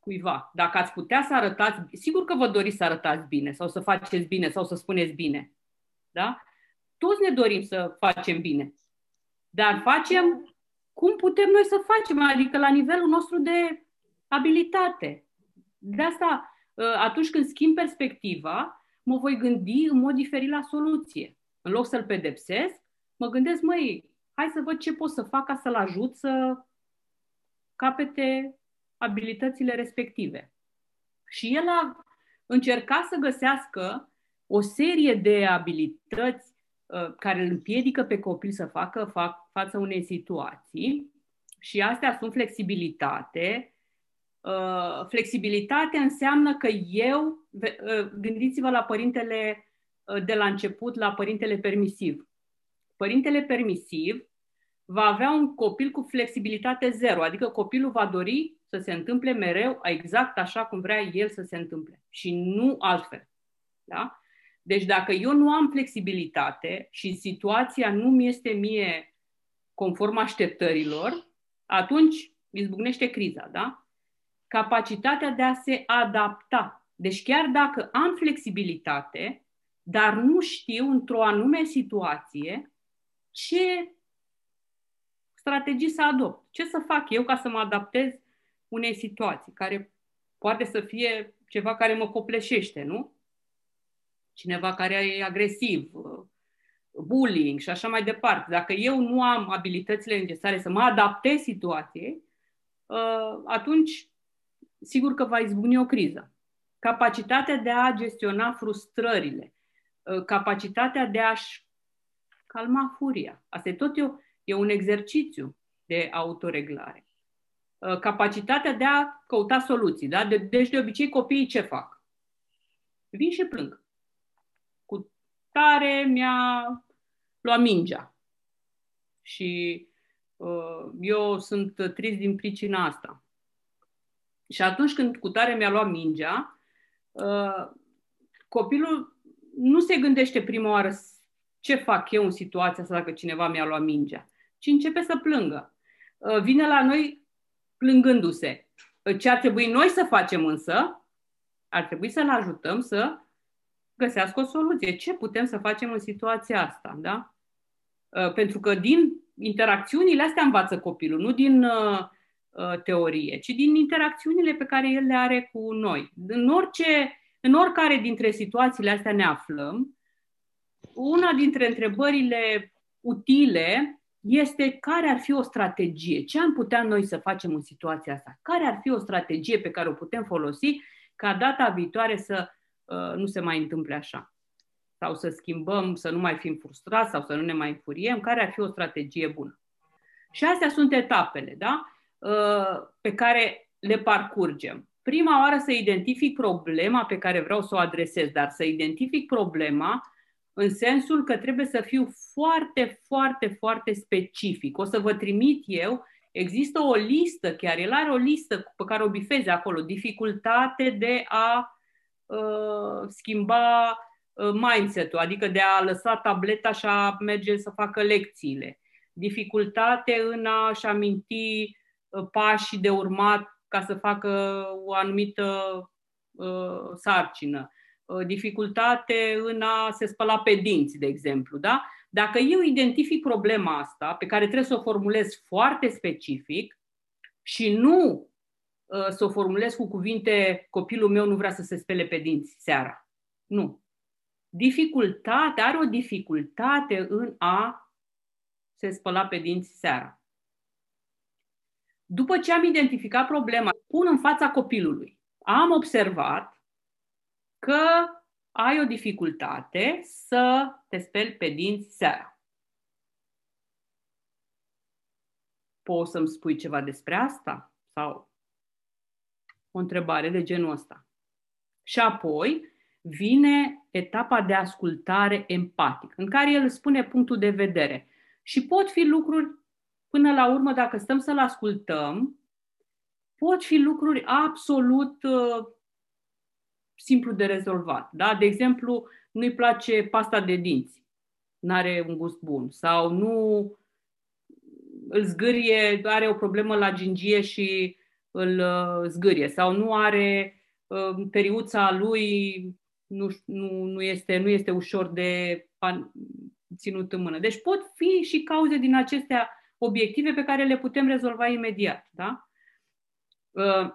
cuiva. Dacă ați putea să arătați, sigur că vă doriți să arătați bine sau să faceți bine sau să spuneți bine. Da? Toți ne dorim să facem bine. Dar facem cum putem noi să facem, adică la nivelul nostru de abilitate. De asta, ă, atunci când schimb perspectiva, mă voi gândi în mod diferit la soluție. În loc să-l pedepsesc, mă gândesc, măi, hai să văd ce pot să fac ca să-l ajut să capete abilitățile respective. Și el a încercat să găsească o serie de abilități uh, care îl împiedică pe copil să facă fac, față unei situații și astea sunt flexibilitate, Uh, flexibilitate înseamnă că eu, uh, gândiți-vă la părintele uh, de la început, la părintele permisiv. Părintele permisiv va avea un copil cu flexibilitate zero, adică copilul va dori să se întâmple mereu exact așa cum vrea el să se întâmple și nu altfel. Da? Deci dacă eu nu am flexibilitate și situația nu mi este mie conform așteptărilor, atunci izbucnește criza, da? Capacitatea de a se adapta. Deci chiar dacă am flexibilitate, dar nu știu într-o anume situație ce strategii să adopt. Ce să fac eu ca să mă adaptez unei situații care poate să fie ceva care mă copleșește, nu? Cineva care e agresiv, bullying și așa mai departe. Dacă eu nu am abilitățile necesare să mă adaptez situației, ă, atunci sigur că va izbucni o criză. Capacitatea de a gestiona frustrările, uh, capacitatea de a-și calma furia. Asta e tot eu, e un exercițiu de autoreglare. Uh, capacitatea de a căuta soluții. Da? De, deci, de obicei, copiii ce fac? Vin și plâng. Cu tare mi-a luat mingea. Și uh, eu sunt trist din pricina asta. Și atunci când cu tare mi-a luat mingea, uh, copilul nu se gândește prima oară ce fac eu în situația asta dacă cineva mi-a luat mingea, ci începe să plângă. Uh, vine la noi plângându-se. Uh, ce ar trebui noi să facem însă, ar trebui să-l ajutăm să găsească o soluție. Ce putem să facem în situația asta? Da? Pentru că din interacțiunile astea învață copilul, nu din uh, Uh, teorie, ci din interacțiunile pe care el le are cu noi. În, orice, în oricare dintre situațiile astea ne aflăm, una dintre întrebările utile este care ar fi o strategie, ce am putea noi să facem în situația asta, care ar fi o strategie pe care o putem folosi ca data viitoare să uh, nu se mai întâmple așa. Sau să schimbăm, să nu mai fim frustrați sau să nu ne mai înfuriem, care ar fi o strategie bună. Și astea sunt etapele, da? Uh, pe care le parcurgem. Prima oară să identific problema pe care vreau să o adresez, dar să identific problema în sensul că trebuie să fiu foarte, foarte, foarte specific. O să vă trimit eu, există o listă, chiar el are o listă pe care o bifeze acolo, dificultate de a uh, schimba uh, mindset-ul, adică de a lăsa tableta și a merge să facă lecțiile. Dificultate în a-și aminti uh, pașii de urmat ca să facă o anumită uh, sarcină Uh, dificultate în a se spăla pe dinți, de exemplu. Da? Dacă eu identific problema asta, pe care trebuie să o formulez foarte specific și nu uh, să o formulez cu cuvinte copilul meu nu vrea să se spele pe dinți seara. Nu. Dificultate, are o dificultate în a se spăla pe dinți seara. După ce am identificat problema, pun în fața copilului. Am observat că ai o dificultate să te speli pe dinți seara. Poți să-mi spui ceva despre asta? Sau o întrebare de genul ăsta. Și apoi vine etapa de ascultare empatic, în care el spune punctul de vedere. Și pot fi lucruri, până la urmă, dacă stăm să-l ascultăm, pot fi lucruri absolut uh, simplu de rezolvat. Da? De exemplu, nu-i place pasta de dinți, nu are un gust bun, sau nu îl zgârie, are o problemă la gingie și îl uh, zgârie, sau nu are uh, periuța lui, nu, nu, nu, este, nu este ușor de pan, ținut în mână. Deci pot fi și cauze din acestea obiective pe care le putem rezolva imediat. Da? Uh,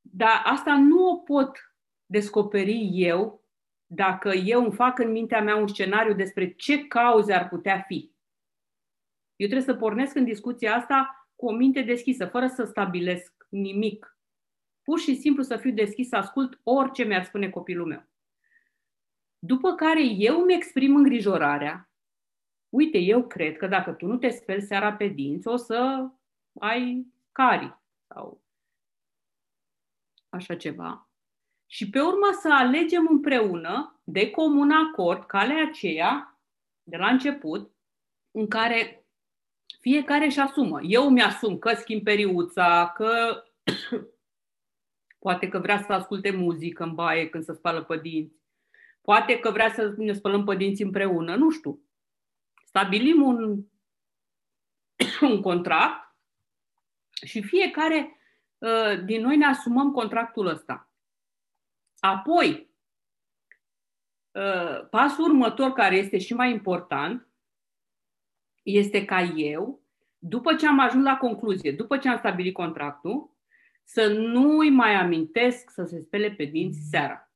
dar asta nu o pot descoperi eu dacă eu îmi fac în mintea mea un scenariu despre ce cauze ar putea fi. Eu trebuie să pornesc în discuția asta cu o minte deschisă, fără să stabilesc nimic. Pur și simplu să fiu deschis, să ascult orice mi-ar spune copilul meu. După care eu îmi exprim îngrijorarea. Uite, eu cred că dacă tu nu te speli seara pe dinți, o să ai cari sau așa ceva și pe urmă să alegem împreună, de comun acord, calea aceea, de la început, în care fiecare își asumă. Eu mi-asum că schimb periuța, că poate că vrea să asculte muzică în baie când se spală pe dinți, poate că vrea să ne spălăm pe dinți împreună, nu știu. Stabilim un, un contract și fiecare uh, din noi ne asumăm contractul ăsta. Apoi, uh, pasul următor, care este și mai important, este ca eu, după ce am ajuns la concluzie, după ce am stabilit contractul, să nu îi mai amintesc să se spele pe dinți seara.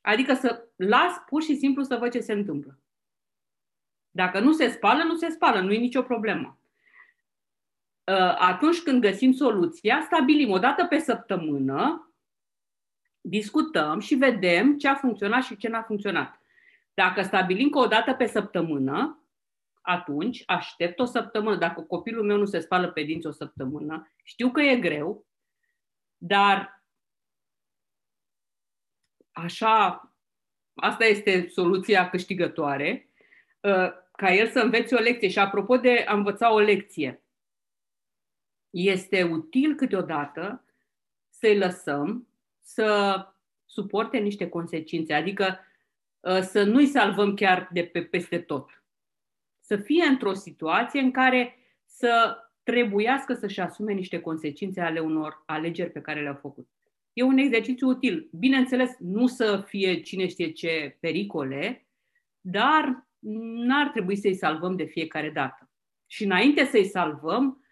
Adică să las pur și simplu să văd ce se întâmplă. Dacă nu se spală, nu se spală, nu e nicio problemă. Uh, atunci când găsim soluția, stabilim o dată pe săptămână discutăm și vedem ce a funcționat și ce n-a funcționat. Dacă stabilim că o dată pe săptămână, atunci aștept o săptămână. Dacă copilul meu nu se spală pe dinți o săptămână, știu că e greu, dar așa, asta este soluția câștigătoare, uh, ca el să învețe o lecție. Și apropo de a învăța o lecție, este util câteodată să-i lăsăm să suporte niște consecințe, adică ă, să nu-i salvăm chiar de pe peste tot. Să fie într-o situație în care să trebuiască să-și asume niște consecințe ale unor alegeri pe care le-au făcut. E un exercițiu util. Bineînțeles, nu să fie cine știe ce pericole, dar n-ar trebui să-i salvăm de fiecare dată. Și înainte să-i salvăm,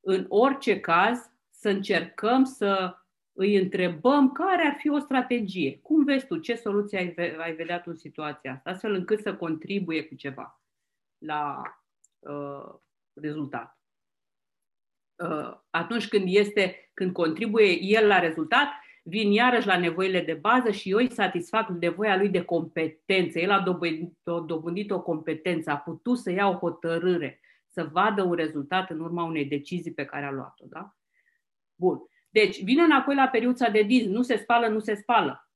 în orice caz, să încercăm să îi întrebăm care ar fi o strategie. Cum vezi tu, ce soluție ai, ai vedea tu în situația asta, astfel încât să contribuie cu ceva la uh, rezultat. Uh, atunci când este, când contribuie el la rezultat, vin iarăși la nevoile de bază și eu îi satisfac nevoia lui de competență. El a dobândit, a dobândit o competență, a putut să ia o hotărâre, să vadă un rezultat în urma unei decizii pe care a luat-o. Da? Bun. Deci, vine înapoi la periuța de diz, nu se spală, nu se spală.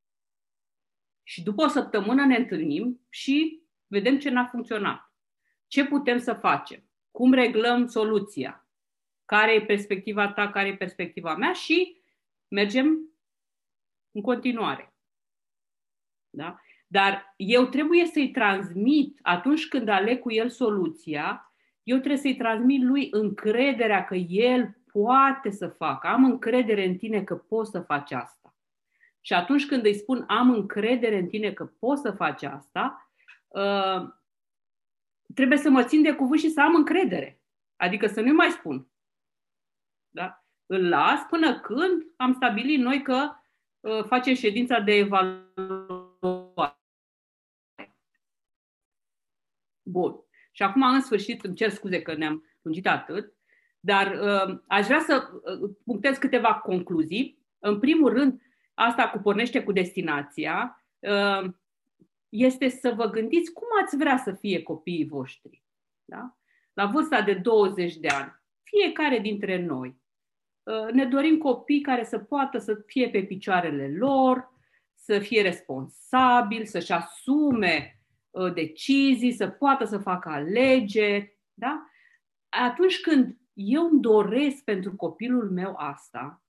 Și după o săptămână ne întâlnim și vedem ce n-a funcționat. Ce putem să facem? Cum reglăm soluția? Care e perspectiva ta, care e perspectiva mea și mergem în continuare. Da? Dar eu trebuie să-i transmit, atunci când aleg cu el soluția, eu trebuie să-i transmit lui încrederea că el poate să facă. Am încredere în tine că poți să faci asta. Și atunci când îi spun am încredere în tine că poți să faci asta, uh, trebuie să mă țin de cuvânt și să am încredere. Adică să nu mai spun. Da? Îl las până când am stabilit noi că uh, facem ședința de evaluare. Bun. Și acum, în sfârșit, îmi cer scuze că ne-am lungit atât, dar uh, aș vrea să uh, punctez câteva concluzii. În primul rând, asta cu pornește cu destinația, uh, este să vă gândiți cum ați vrea să fie copiii voștri. Da? La vârsta de 20 de ani, fiecare dintre noi uh, ne dorim copii care să poată să fie pe picioarele lor, să fie responsabili, să-și asume uh, decizii, să poată să facă alegeri. Da? Atunci când eu îmi doresc pentru copilul meu asta,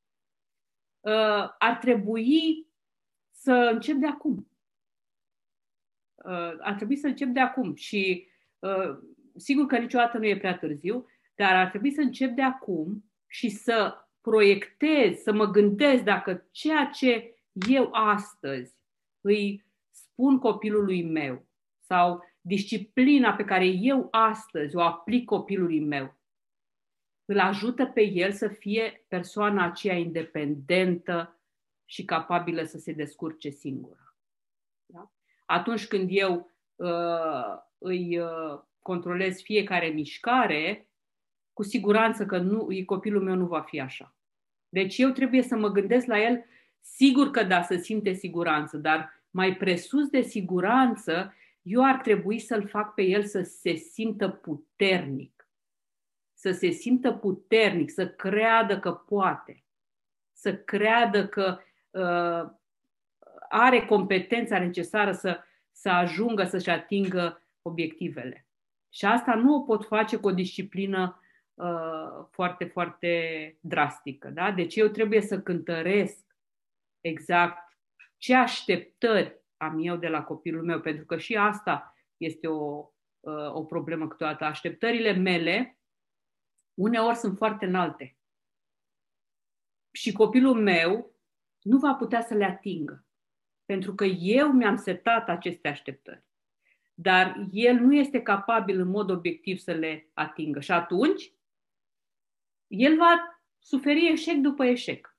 uh, ar trebui să încep de acum. Uh, ar trebui să încep de acum și uh, sigur că niciodată nu e prea târziu, dar ar trebui să încep de acum și să proiectez, să mă gândesc dacă ceea ce eu astăzi îi spun copilului meu sau disciplina pe care eu astăzi o aplic copilului meu îl ajută pe el să fie persoana aceea independentă și capabilă să se descurce singură. Da? Atunci când eu uh, îi uh, controlez fiecare mișcare, cu siguranță că nu, copilul meu nu va fi așa. Deci eu trebuie să mă gândesc la el, sigur că da, să simte siguranță, dar mai presus de siguranță, eu ar trebui să-l fac pe el să se simtă puternic să se simtă puternic, să creadă că poate, să creadă că uh, are competența necesară să, să ajungă să-și atingă obiectivele. Și asta nu o pot face cu o disciplină uh, foarte, foarte drastică. Da? Deci eu trebuie să cântăresc exact ce așteptări am eu de la copilul meu, pentru că și asta este o, uh, o problemă câteodată. Așteptările mele uneori sunt foarte înalte. Și copilul meu nu va putea să le atingă. Pentru că eu mi-am setat aceste așteptări. Dar el nu este capabil în mod obiectiv să le atingă. Și atunci, el va suferi eșec după eșec.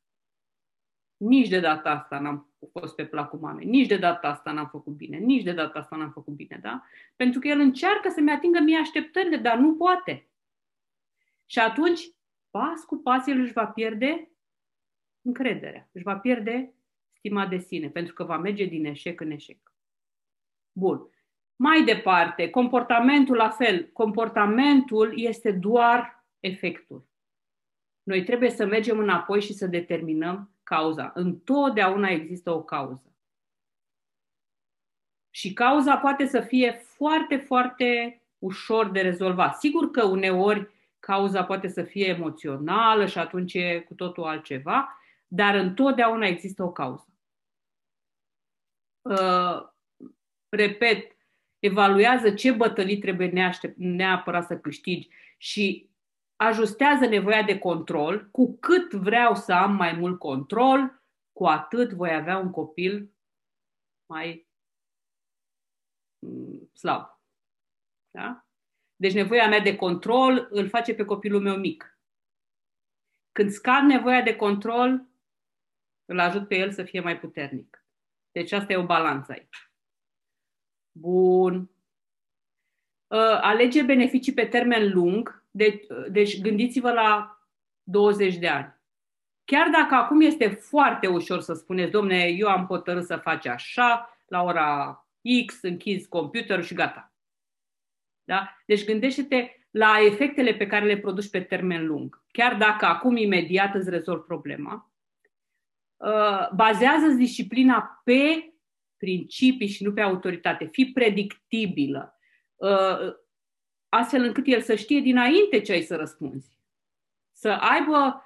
Nici de data asta n-am fost pe placul mamei, nici de data asta n-am făcut bine, nici de data asta n-am făcut bine, da? Pentru că el încearcă să-mi atingă mie așteptările, dar nu poate. Și atunci, pas cu pas, el își va pierde încrederea, își va pierde stima de sine, pentru că va merge din eșec în eșec. Bun. Mai departe, comportamentul la fel. Comportamentul este doar efectul. Noi trebuie să mergem înapoi și să determinăm cauza. Întotdeauna există o cauză. Și cauza poate să fie foarte, foarte ușor de rezolvat. Sigur că uneori cauza poate să fie emoțională și atunci e cu totul altceva, dar întotdeauna există o cauză. Uh, repet, evaluează ce bătălii trebuie neapărat să câștigi și ajustează nevoia de control. Cu cât vreau să am mai mult control, cu atât voi avea un copil mai mm, slab. Da? Deci nevoia mea de control îl face pe copilul meu mic. Când scad nevoia de control, îl ajut pe el să fie mai puternic. Deci asta e o balanță aici. Bun. uh, alege beneficii pe termen lung, de, deci gândiți-vă la 20 de ani. Chiar dacă acum este foarte ușor să spuneți, domne, eu am hotărât să faci așa, la ora X, închizi computerul și gata. Da? Deci gândește-te la efectele pe care le produci pe termen lung. Chiar dacă acum imediat îți rezolvi problema, uh, bazează disciplina pe principii și nu pe autoritate. Fii predictibilă, uh, astfel încât el să știe dinainte ce ai să răspunzi. Să aibă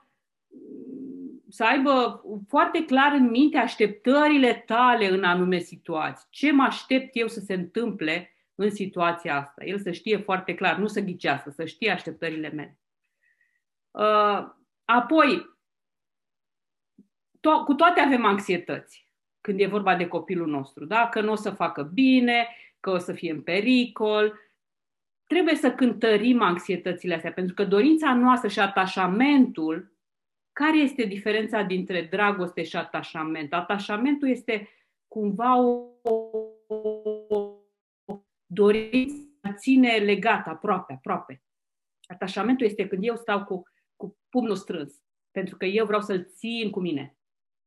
să aibă foarte clar în minte așteptările tale în anume situații. Ce mă aștept eu să se întâmple în situația asta? El să știe foarte clar, nu să ghicească, să știe așteptările mele. Uh, apoi, to- cu toate avem anxietăți când e vorba de copilul nostru, da? că nu o să facă bine, că o să fie în pericol. Trebuie să cântărim anxietățile astea, pentru că dorința noastră și atașamentul care este diferența dintre dragoste și atașament? Atașamentul este cumva o dorință a ține legat aproape, aproape. Atașamentul este când eu stau cu, cu pumnul strâns, pentru că eu vreau să-l țin cu mine.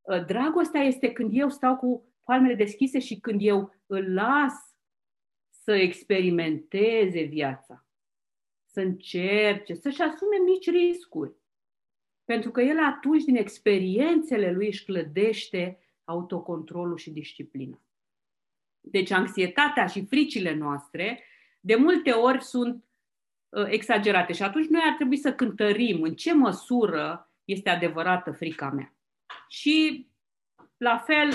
Ă, dragostea este când eu stau cu palmele deschise și când eu îl las să experimenteze viața, să încerce, să-și asume mici riscuri. Pentru că el atunci, din experiențele lui, își clădește autocontrolul și disciplina. Deci anxietatea și fricile noastre de multe ori sunt uh, exagerate și atunci noi ar trebui să cântărim în ce măsură este adevărată frica mea. Și la fel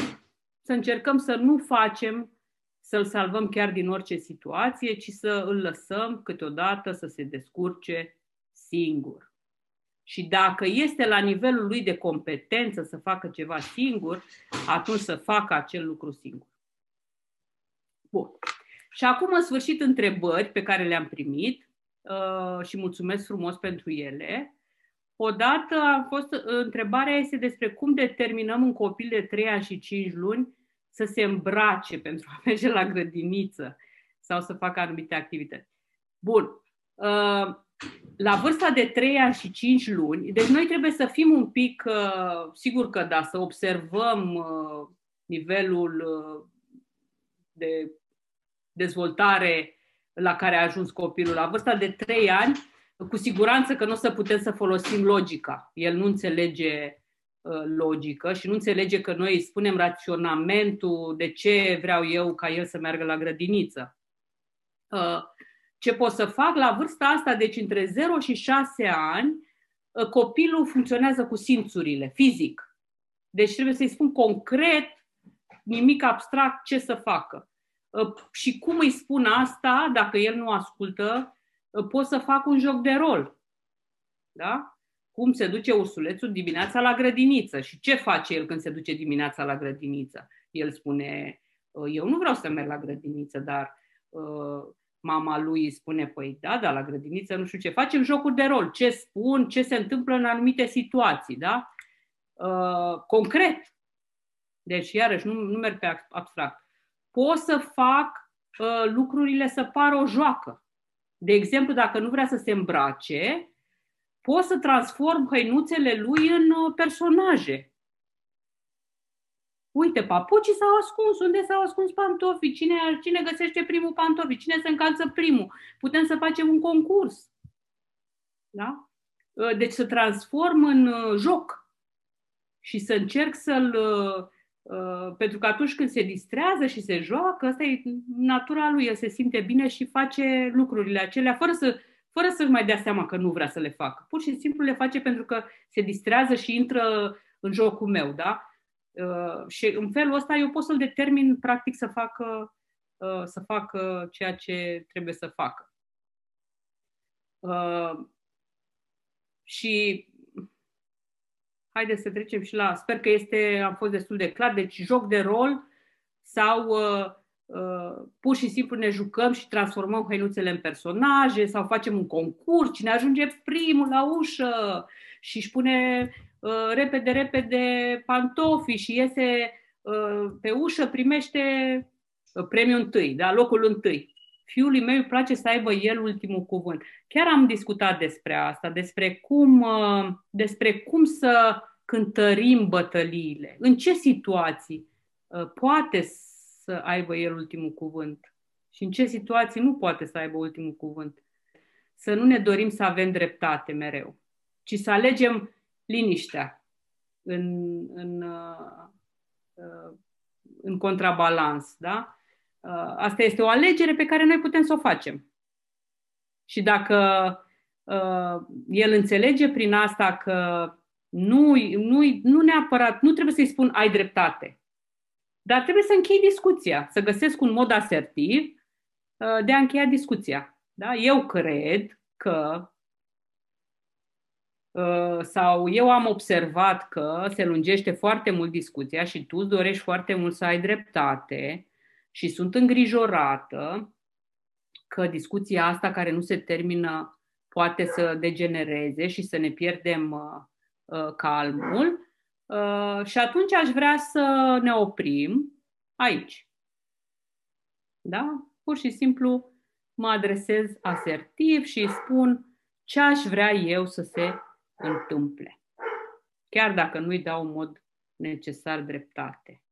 să încercăm să nu facem să-l salvăm chiar din orice situație, ci să îl lăsăm câteodată să se descurce singur. Și dacă este la nivelul lui de competență să facă ceva singur, atunci să facă acel lucru singur. Bun. Și acum, în sfârșit, întrebări pe care le-am primit uh, și mulțumesc frumos pentru ele. Odată a fost, uh, întrebarea este despre cum determinăm un copil de 3 ani și 5 luni să se îmbrace pentru a merge la grădiniță sau să facă anumite activități. Bun. Uh, la vârsta de 3 ani și 5 luni, deci noi trebuie să fim un pic, uh, sigur că da, să observăm uh, nivelul uh, de dezvoltare la care a ajuns copilul. La vârsta de 3 ani, cu siguranță că nu o să putem să folosim logica. El nu înțelege logică și nu înțelege că noi îi spunem raționamentul de ce vreau eu ca el să meargă la grădiniță ce pot să fac la vârsta asta, deci între 0 și 6 ani, ă, copilul funcționează cu simțurile, fizic. Deci trebuie să-i spun concret, nimic abstract, ce să facă. Ă, și cum îi spun asta, dacă el nu ascultă, ă, pot să fac un joc de rol. Da? Cum se duce ursulețul dimineața la grădiniță și ce face el când se duce dimineața la grădiniță? El spune, eu nu vreau să merg la grădiniță, dar mama lui îi spune, păi da, da, la grădiniță nu știu ce, facem jocuri de rol, ce spun, ce se întâmplă în anumite situații, da? Uh, concret. Deci, iarăși, nu, nu merg pe abstract. Pot să fac uh, lucrurile să pară o joacă. De exemplu, dacă nu vrea să se îmbrace, pot să transform hăinuțele lui în uh, personaje. Uite, papucii s-au ascuns. Unde s-au ascuns pantofii? Cine, cine găsește primul pantofi? Cine se încalță primul? Putem să facem un concurs. Da? Ă, deci să transform în ă, joc și să încerc să-l... Ă, pentru că atunci când se distrează și se joacă, asta e natura lui, el se simte bine și face lucrurile acelea fără să fără să-și mai dea seama că nu vrea să le facă. Pur și simplu le face pentru că se distrează și intră în jocul meu, da? Uh, și în felul ăsta eu pot să-l determin practic să facă, uh, să facă ceea ce trebuie să facă. Uh, și haideți să trecem și la, sper că este, am fost destul de clar, deci joc de rol sau uh, uh, pur și simplu ne jucăm și transformăm hăinuțele în personaje sau facem un concurs, cine ajunge primul la ușă și își pune Uh, repede, repede pantofi și iese uh, pe ușă, primește uh, premiul întâi, da? locul întâi. fiului meu îi place să aibă el ultimul cuvânt. Chiar am discutat despre asta, despre cum, uh, despre cum să cântărim bătăliile, în ce situații uh, poate să aibă el ultimul cuvânt și în ce situații nu poate să aibă ultimul cuvânt. Să nu ne dorim să avem dreptate mereu, ci să alegem liniștea în, în, uh, în contrabalans. Da? Uh, asta este o alegere pe care noi putem să o facem. Și dacă uh, el înțelege prin asta că nu, nu, nu neapărat, nu trebuie să-i spun ai dreptate, dar trebuie să închei discuția, să găsesc un mod asertiv uh, de a încheia discuția. Da? Eu cred că uh, sau eu am observat că se lungește foarte mult discuția și tu îți dorești foarte mult să ai dreptate și sunt îngrijorată că discuția asta care nu se termină poate să degenereze și să ne pierdem uh, uh, calmul. Uh, și atunci aș vrea să ne oprim aici. Da? Pur și simplu mă adresez asertiv și îi spun ce aș vrea eu să se întâmple. Chiar dacă nu-i dau în mod necesar dreptate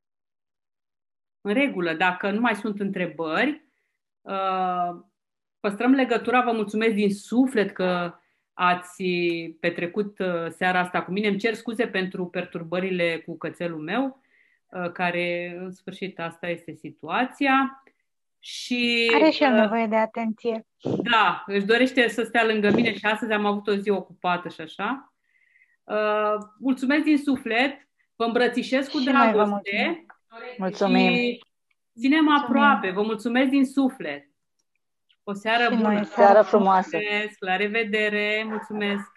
în regulă. Dacă nu mai sunt întrebări, uh, păstrăm legătura. Vă mulțumesc din suflet că ați petrecut uh, seara asta cu mine. Îmi cer scuze pentru perturbările cu cățelul meu, uh, care în sfârșit asta este situația. Și, Are și el nevoie de atenție. Da, își dorește să stea lângă mine și astăzi am avut o zi ocupată și așa. mulțumesc din suflet, vă îmbrățișez cu și dragoste Mulțumim. Și ținem aproape. Vă mulțumesc din suflet. O seară și bună. seară frumoasă. Mulțumesc. La revedere. Mulțumesc.